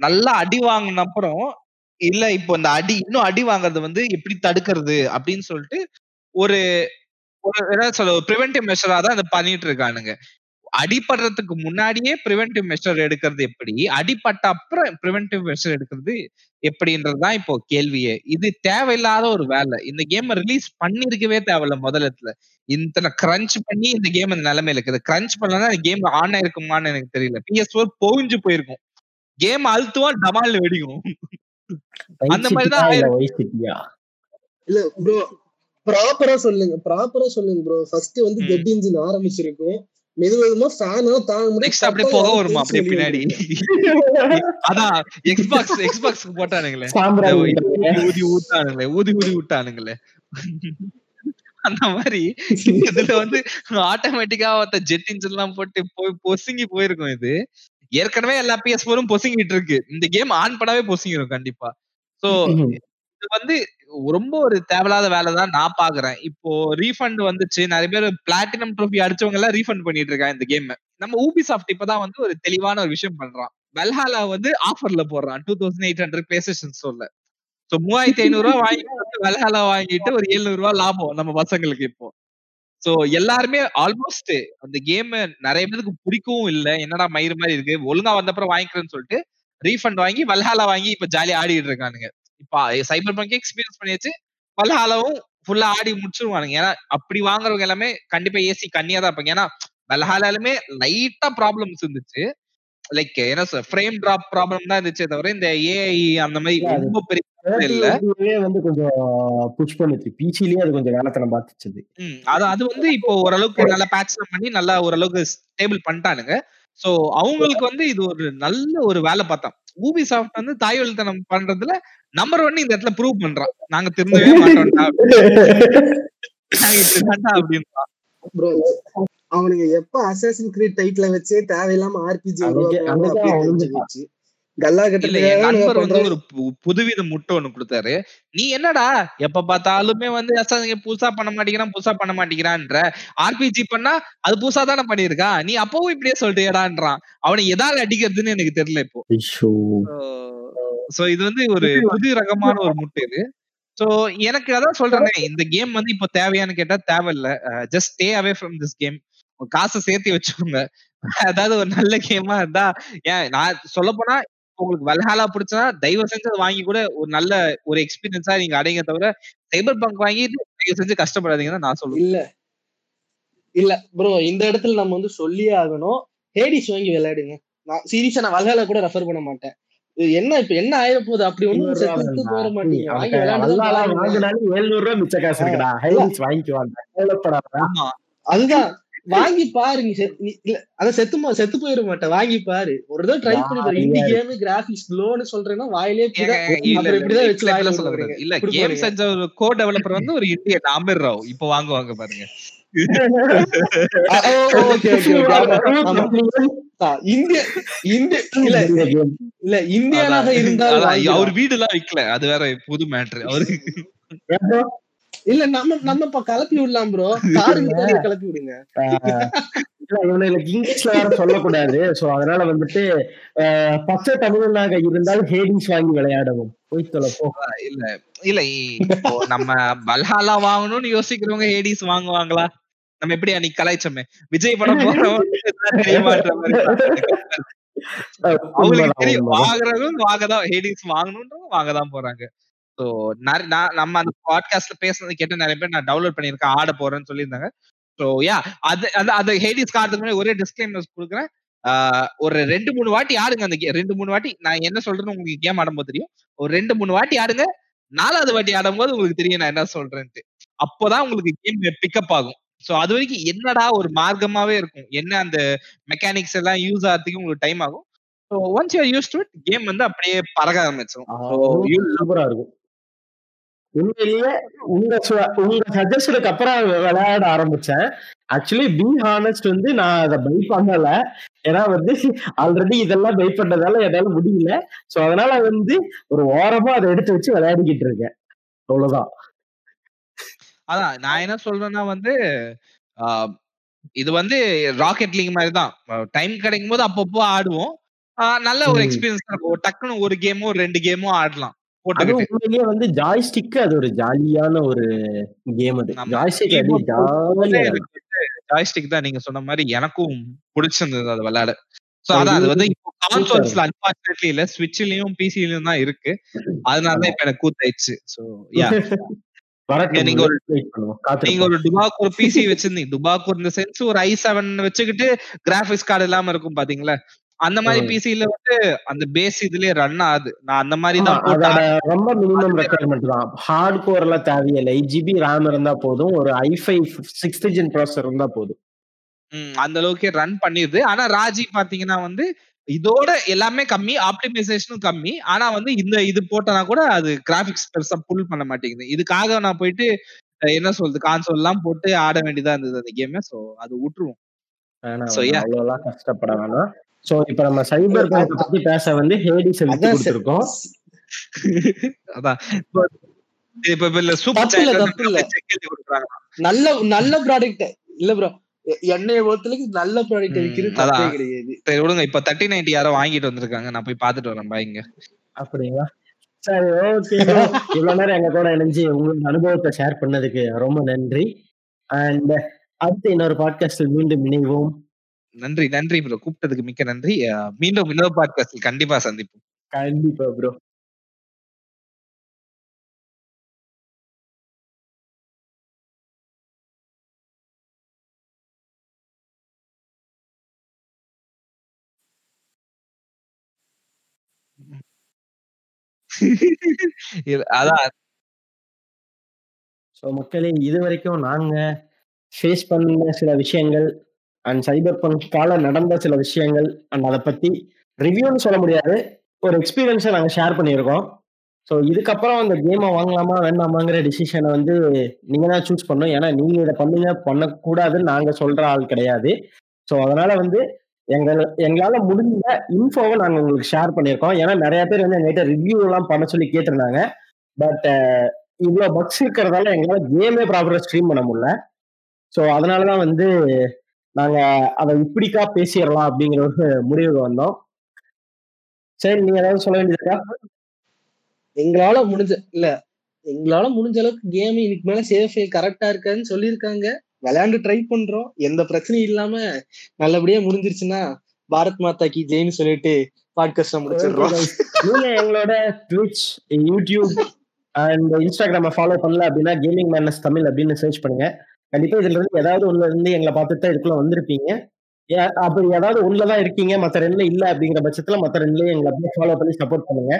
நல்லா அடி வாங்கின அப்புறம் இல்ல இப்போ இந்த அடி இன்னும் அடி வாங்குறது வந்து எப்படி தடுக்கிறது அப்படின்னு சொல்லிட்டு ஒரு ஒரு என்ன சொல்ல ப்ரிவென்டிவ் மெஷரா தான் இதை பண்ணிட்டு இருக்கானுங்க. அடிபடுறதுக்கு முன்னாடியே ப்ரிவென்டிவ் மெஷர் எடுக்கிறது எப்படி? அடிபட்ட அப்புறம் ப்ரிவென்டிவ் மெஷர் எடுக்கிறது எப்படின்றதுதான் இப்போ கேள்வியே. இது தேவையில்லாத ஒரு வேலை. இந்த கேம் ரிலீஸ் பண்ணிருக்கவே தேவையில்ல முதலத்துல இத்தனை கிரன்ச் பண்ணி இந்த கேம் இந்த நிலைமையில இருக்குது. கிரன்ச் பண்ணலன்னா கேம் ஆன் ஆயிருக்குமான்னு எனக்கு தெரியல. பிஎஸ் ஃபோர் போயிஞ்சு போயிருக்கும். கேம் அழுத்துவா டமால்னு வெடிக்கும். அந்த மாதிரிதான் இல்ல ப்ரோ ப்ராப்பரா சொல்லுங்க. ப்ராப்பரா சொல்லுங்க ப்ரோ ஃபர்ஸ்ட் வந்து. ஜெட் இன்ஜின் ஆரம்பிச்சிருக்கும் மெது மெதுமா ஃபேன் தாங்க நெக்ஸ்ட் அப்படியே போக வருமா? அப்படியே பின்னாடி. அதான் எக்ஸ்பாக்ஸ் எக்ஸ்பாக்ஸ்க்கு போட்டானுங்களே. ஊதி ஊதி ஊத்தானுங்களே ஊதி ஊதி விட்டானுங்களே அந்த மாதிரி இதுல வந்து ஆட்டோமேட்டிக்கா ஒருத்த ஜெட் இன்ஜின் எல்லாம் போட்டு போய் பொசுங்கி போயிருக்கும் இது. ஏற்கனவே எல்லா பிஎஸ் போரும் பொசுங்கிட்டு இருக்கு. இந்த கேம் ஆன் பண்ணாவே பொசுங்கிரும் கண்டிப்பா. சோ இது வந்து ரொம்ப ஒரு தேவையில்லாத வேலை தான் நான் பாக்குறேன். இப்போ ரீஃபண்ட் வந்துச்சு. நிறைய பேர் பிளாட்டினம் ட்ரோஃபி அடிச்சவங்க எல்லாம் ரீஃபண்ட் பண்ணிட்டு இருக்காங்க இந்த கேம் நம்ம ஊபி சாஃப்ட் இப்பதான் வந்து ஒரு தெளிவான ஒரு விஷயம் பண்றான். வெல்ஹாலா வந்து ஆஃபர்ல போடுறான். Two thousand eight hundred PlayStation ஸ்டோர்ல சோ மூவாயிரத்தி ஐநூறு ரூபாய் வாங்கிட்டு வெல்ஹாலா வாங்கிட்டு ஒரு எழுநூறு ரூபாய் லாபம் நம்ம பசங்களுக்கு இப்போ. சோ எல்லாருமே ஆல்மோஸ்ட் அந்த கேம் நிறைய பேருக்கு பிடிக்கவும் இல்ல. என்னடா மயிறு மாதிரி இருக்கு? ஒழுங்கா வந்தப்புறம் வாங்கிக்கிறேன்னு சொல்லிட்டு ரீஃபண்ட் வாங்கி வல்ஹாலா வாங்கி இப்ப ஜாலியா ஆடிட்டு இருக்கானுங்க. இப்ப சைபர் பங்க் எக்ஸ்பீரியன்ஸ் பண்ணியாச்சு. வல்ஹாலாவும் ஃபுல்லா ஆடி முடிச்சிருவானுங்க. ஏன்னா அப்படி வாங்குறவங்க எல்லாமே கண்டிப்பா ஏசி கண்ணியா தான் இருப்பாங்க. ஏன்னா வல்ஹாலாலுமே லைட்டா ப்ராப்ளம்ஸ் இருந்துச்சு. லைக் என்ன சார் ஃப்ரேம் டிராப் ப்ராப்ளம் தான் இருந்துச்சே தவிர இந்த ஏஐ அந்த மாதிரி ரொம்ப பெரிய வந்து கொஞ்சம் புஷ் பண்ணுச்சு. பிசிலயே அது கொஞ்சம் வேலைத்தனம் பார்த்துச்சு ம். அது அது வந்து இப்போ ஓரளவுக்கு நல்லா பேட்ச் பண்ணி நல்லா ஓரளவுக்கு ஸ்டேபிள் பண்ணிட்டானுங்க. சோ அவங்களுக்கு வந்து இது ஒரு நல்ல ஒரு வேலை பார்த்தான். ஊபி சாஃப்ட் வந்து தாய்வழித்தனம் பண்றதுல நம்பர் ஒன் இந்த இடத்துல ப்ரூவ் பண்றான். நாங்க திருந்தவே மாட்டோம்டா ப்ரோ அவனுங்க எப்ப அசாசின் கிரீட் டைட்டில வச்சே தேவையில்லாம ஆர்பிஜி கல்லா பண்றான் ஒரு பு- புதுவித முட்டை ஒண்ணு கொடுத்தாரு. நீ என்னடா எப்ப பார்த்தாலுமே வந்து புதுசா பண்ண மாட்டேங்கிறான் புதுசா பண்ண மாட்டேங்கிறான்ற. ஆர்பிஜி பண்ணா அது புதுசா தானே பண்ணிருக்கான் நீ அப்பவும் இப்படியே சொல்லிட்டேடான்றான் அவனை எதால அடிக்கிறதுன்னு எனக்கு தெரியல இப்போ. ஐயோ. சோ இது வந்து ஒரு புது ரகமான ஒரு முட்டை இது. சோ எனக்கு அதான் சொல்றேனே இந்த கேம் வந்து இப்போ தேவையான்னு கேட்டா தேவையில்ல. Just stay away from this game காசை சேர்த்து வச்சுக்கோங்க. அதாவது ஒரு நல்ல கேமா இருந்தா ஏன் நான் சொல்ல போனா உங்களுக்கு வல்ஹாலா பிடிச்சா தயவு செஞ்சு அதை வாங்கி கூட ஒரு நல்ல ஒரு எக்ஸ்பீரியன்ஸா நீங்க அடைங்க தவிர சைபர் பங்க் வாங்கிட்டு தயவு செஞ்சு கஷ்டப்படாதீங்கன்னு நான் சொல்லுவேன். இல்ல. இல்ல ப்ரோ இந்த இடத்துல நம்ம வந்து சொல்லியே ஆகணும். ஹேடிஸ் வாங்கி விளையாடுங்க. நான் சீரியஸா நான் வல்ஹாலா கூட ரெஃபர் பண்ண மாட்டேன். இது என்ன இப்ப என்ன ஆயிர போகுது அப்படி ஒண்ணும் செத்து போற மாட்டீங்க. வாங்கி விளையாண்டு வல்லாலா பாருங்க. வாங்கினாலும் 700 ரூபாய் மிச்ச காசு இருக்குடா. வாங்கிக்குவாங்க அதுதான். வாங்கி பாருங்க அத செத்து செத்து போயிட மாட்டேன் வாங்கி பாரு. ஒரு தடவை ட்ரை பண்ணி பாரு. இந்த? கேம் கிராபிக்ஸ் லோன்னு சொல்றேன்னா வாயிலே இப்படிதான் வச்சு இல்ல, வாயில சொல்ல. இல்ல கேம். செஞ்ச ஒரு கோ டெவலப்பர் வந்து ஒரு இந்தியன் அமீர் ராவ். இப்போ வாங்குவாங்க பாருங்க. இந்திய இந்திய இல்ல இல்ல இந்தியனாக அதான், இருந்தால் அதான், வாங்கிடலாம். அவர் வீடு எல்லாம் விக்கல. அது வேற புது மேட்ரு அவரு இல்ல நம்ம நம்ம இப்ப கலப்பி விடலாம் ப்ரோ காருக்கு (laughs) கலப்பி விடுங்க. இங்கிலீஷ்ல வேற சொல்லக்கூடாது. சோ அதனால வந்துட்டு அஹ், பச்சை தமிழனாக இருந்தால் ஹேடிஸ் வாங்கி விளையாடவும். போய் தொலை போ. இல்ல இல்ல இப்போ நம்ம பல்ஹாலா வாங்கணும்னு யோசிக்கிறவங்க ஏடிஸ் வாங்குவாங்களா? நம்ம எப்படி அன்னைக்கு கலாய்ச்சோமே? விஜய் படம் (laughs) போறவங்க. வாங்குறவங்க வாங்கதான் ஹேடிஸ் வாங்கணுன்றவங்க வாங்கதான் போறாங்க. சோ நான் நம்ம அந்த பாட்காஸ்ட்ல பேசுனது கேட்டு நிறைய பேர் நான் டவுன்லோட் பண்ணிருக்கேன் ஆட போறேன்னு சொல்லியிருந்தாங்க. சோ யா அது அது அந்த ஹேடிஸ் முன்னாடி ஒரே டிஸ்கிளைமர்ஸ் கொடுக்குறேன். ஒரு ரெண்டு மூணு வாட்டி ஆடுங்க அந்த. ரெண்டு மூணு வாட்டி. நான் என்ன சொல்றேன்னு உங்களுக்கு கேம் ஆடும்போது தெரியும். ஒரு ரெண்டு மூணு வாட்டி ஆடுங்க. நாலாவது வாட்டி ஆடும்போது உங்களுக்கு தெரியும் நான் என்ன சொல்றேன்ட்டு. அப்போதான் உங்களுக்கு கேம் பிக்கப் ஆகும். சோ அது வரைக்கும் என்னடா ஒரு மார்க்கமாவே இருக்கும். என்ன அந்த மெக்கானிக்ஸ் எல்லாம் யூஸ் ஆகிறதுக்கு உங்களுக்கு டைம் ஆகும். So once you use to game வந்து அப்படியே பறக்க ஆரம்பிச்சிடும் ஸோ சூப்பரா இருக்கும். உண்மையிலேயே உங்க உங்க சஜஷனுக்கு அப்புறம் விளையாட ஆரம்பிச்சேன். ஆக்சுவலி பி ஹானஸ்ட் வந்து நான் அதை பை பண்ணல. ஏன்னா வந்து ஆல்ரெடி இதெல்லாம் வெயிட் பண்றதால என்னால முடியல. சோ அதனால வந்து ஒரு ஓரமா அதை எடுத்து வச்சு விளையாடிக்கிட்டு இருக்கேன். அவ்வளவுதான். அதான் நான் என்ன சொல்றேன்னா வந்து இது வந்து ராக்கெட் லீக் மாதிரி தான். டைம் கிடைக்கும் போது அப்பப்போ ஆடுவோம். நல்ல ஒரு. எக்ஸ்பீரியன்ஸ் இருக்கும். டக்குன்னு ஒரு கேமோ ரெண்டு கேமோ ஆடலாம். உண்மையிலேயே வந்து ஜாய்ஸ்டிக் அது ஒரு ஜாலியான ஒரு கேம் அது. ஜாய்ஸ்டிக் ஜாய்ஸ்டிக் தான் நீங்க சொன்ன மாதிரி எனக்கும் பிடிச்சிருந்தது அது விளையாட. சோ அதான் அது வந்து இப்போ கான்சோல்ஸ்ல அன்பார்ச்சுனேட்லி இல்ல ஸ்விட்ச்லயும் பிசிலயும் தான் இருக்கு. அதனால தான் இப்ப எனக்கு கூத்தாயிடுச்சு. சோ யா (laughs) நீங்க ஒரு- நீங்க ஒரு டுபாக் ஒரு பிசி வச்சிருந்தீங்க. டுபாக் இந்த சென்ஸ் ஒரு ஐ செவன் வச்சுக்கிட்டு கிராபிக்ஸ் கார்டு இல்லாம இருக்கும் பாத்தீங்களா? அந்த மாதிரி. பிசில வந்து அந்த பேஸ் இதுலயே ரன் ஆகுது. நான் அந்த மாதிரி தான் ரொம்ப மினிமம் ரெக்குயர்மெண்ட் தான். ஹார்ட் கோர் எல்லாம் தேவையில்லை. எயிட் ஜிபி ரேம் இருந்தா போதும். ஒரு ஐஃபை சிக்ஸ்த் ஜென் ப்ராசர் இருந்தா போதும். ம், அந்த அளவுக்கு ரன் பண்ணிருது ஆனா ராஜி பாத்தீங்கன்னா வந்து இதோட எல்லாமே கம்மி ஆப்டிமைசேஷனும் கம்மி. ஆனா வந்து இந்த இது போட்டனா கூட அது கிராபிக்ஸ் பெருசா புல் பண்ண மாட்டேங்குது. இதுக்காக நான் போயிட்டு என்ன சொல்றது கான்சோல் எல்லாம் போட்டு ஆட வேண்டியதா இருந்தது அந்த கேம் சோ அது விட்டுருவோம். கஷ்டப்பட வேணாம். சோ இப்ப நம்ம சைபர் பத்தி பேச வந்து ஹேடிஸ் எடுத்து அதான். இப்போ இல்ல சூப்பர் நல்ல நல்ல ப்ராடக்ட் இல்ல ப்ரோ என்னைய பொறுத்தளவுக்கு நல்ல ப்ராடக்ட் விக்கிறது. கிடையாது. சரி விடுங்க. இப்ப தேர்ட்டி நைன்டி யாரோ வாங்கிட்டு வந்திருக்காங்க. நான் போய் பாத்துட்டு வரேன். பாய்ங்க அப்படிங்களா? சரி ஓகே இவ்வளவு நேரம் எங்க கூட இணைஞ்சு உங்களோட அனுபவத்தை ஷேர் பண்ணதுக்கு ரொம்ப நன்றி. அண்ட் அடுத்து இன்னொரு பாட்காஸ்டில் மீண்டும் இணைவோம். நன்றி நன்றி ப்ரோ கூப்பிட்டதுக்கு மிக்க நன்றி. மீண்டும் இன்னொரு பாட்காஸ்டில் கண்டிப்பா சந்திப்போம். கண்டிப்பா ப்ரோ அதான். ஸோ மக்களே இது வரைக்கும் நாங்க ஃபேஸ் பண்ண சில விஷயங்கள் அண்ட் சைபர் பங்கால நடந்த சில விஷயங்கள் அண்ட் அதை பத்தி ரிவ்யூன்னு சொல்ல முடியாது. ஒரு எக்ஸ்பீரியன்ஸை நாங்கள் ஷேர் பண்ணியிருக்கோம். ஸோ இதுக்கப்புறம் அந்த கேமை வாங்கலாமா வேண்டாமாங்கிற டிசிஷனை வந்து நீங்கள் தான் சூஸ் பண்ணணும். ஏன்னா நீங்கள் இதை பண்ணுங்க பண்ணக்கூடாதுன்னு நாங்கள் சொல்கிற ஆள் கிடையாது. ஸோ அதனால வந்து எங்கள் எங்களால் முடிஞ்ச இன்ஃபோவை நாங்கள் உங்களுக்கு ஷேர் பண்ணியிருக்கோம். ஏன்னா நிறைய பேர் வந்து எங்கள்கிட்ட ரிவ்யூலாம் பண்ண சொல்லி கேட்டிருந்தாங்க. பட் இவ்வளோ பக்ஸ் இருக்கிறதால எங்களால் கேமே ப்ராப்பராக ஸ்ட்ரீம் பண்ண முடியல. ஸோ அதனால தான் வந்து நாங்கள் அதை இப்படிக்கா பேசிடலாம் அப்படிங்கிற ஒரு முடிவுக்கு வந்தோம். சரி நீங்க ஏதாவது சொல்ல வேண்டியதா எங்களால முடிஞ்ச இல்ல எங்களால முடிஞ்ச அளவுக்கு கேம் இதுக்கு மேல சேஃப் கரெக்டா இருக்காதுன்னு சொல்லியிருக்காங்க. விளையாண்டு ட்ரை பண்றோம். எந்த பிரச்சனையும் இல்லாம நல்லபடியா முடிஞ்சிருச்சுன்னா பாரத் மாதா கி ஜெயின்னு சொல்லிட்டு பாட்காஸ்ட் முடிச்சிடுறோம். நீங்க எங்களோட Twitch YouTube and Instagram follow பண்ணல அப்படின்னா கேமிங் மேனஸ் தமிழ் அப்படின்னு சர்ச் பண்ணுங்க. கண்டிப்பா இதுல இருந்து ஏதாவது ஒண்ணுல இருந்து எங்களை பார்த்துட்டு தான் இதுக்குள்ள வந்திருப்பீங்க. ஏ- அப்படி ஏதாவது ஒண்ணுல தான் இருக்கீங்க. மத்த ரெண்டுல இல்ல அப்படிங்கிற பட்சத்துல மத்த ரெண்டுலயும் எங்களை அப்படியே ஃபாலோ பண்ணி சப்போர்ட் பண்ணுங்க.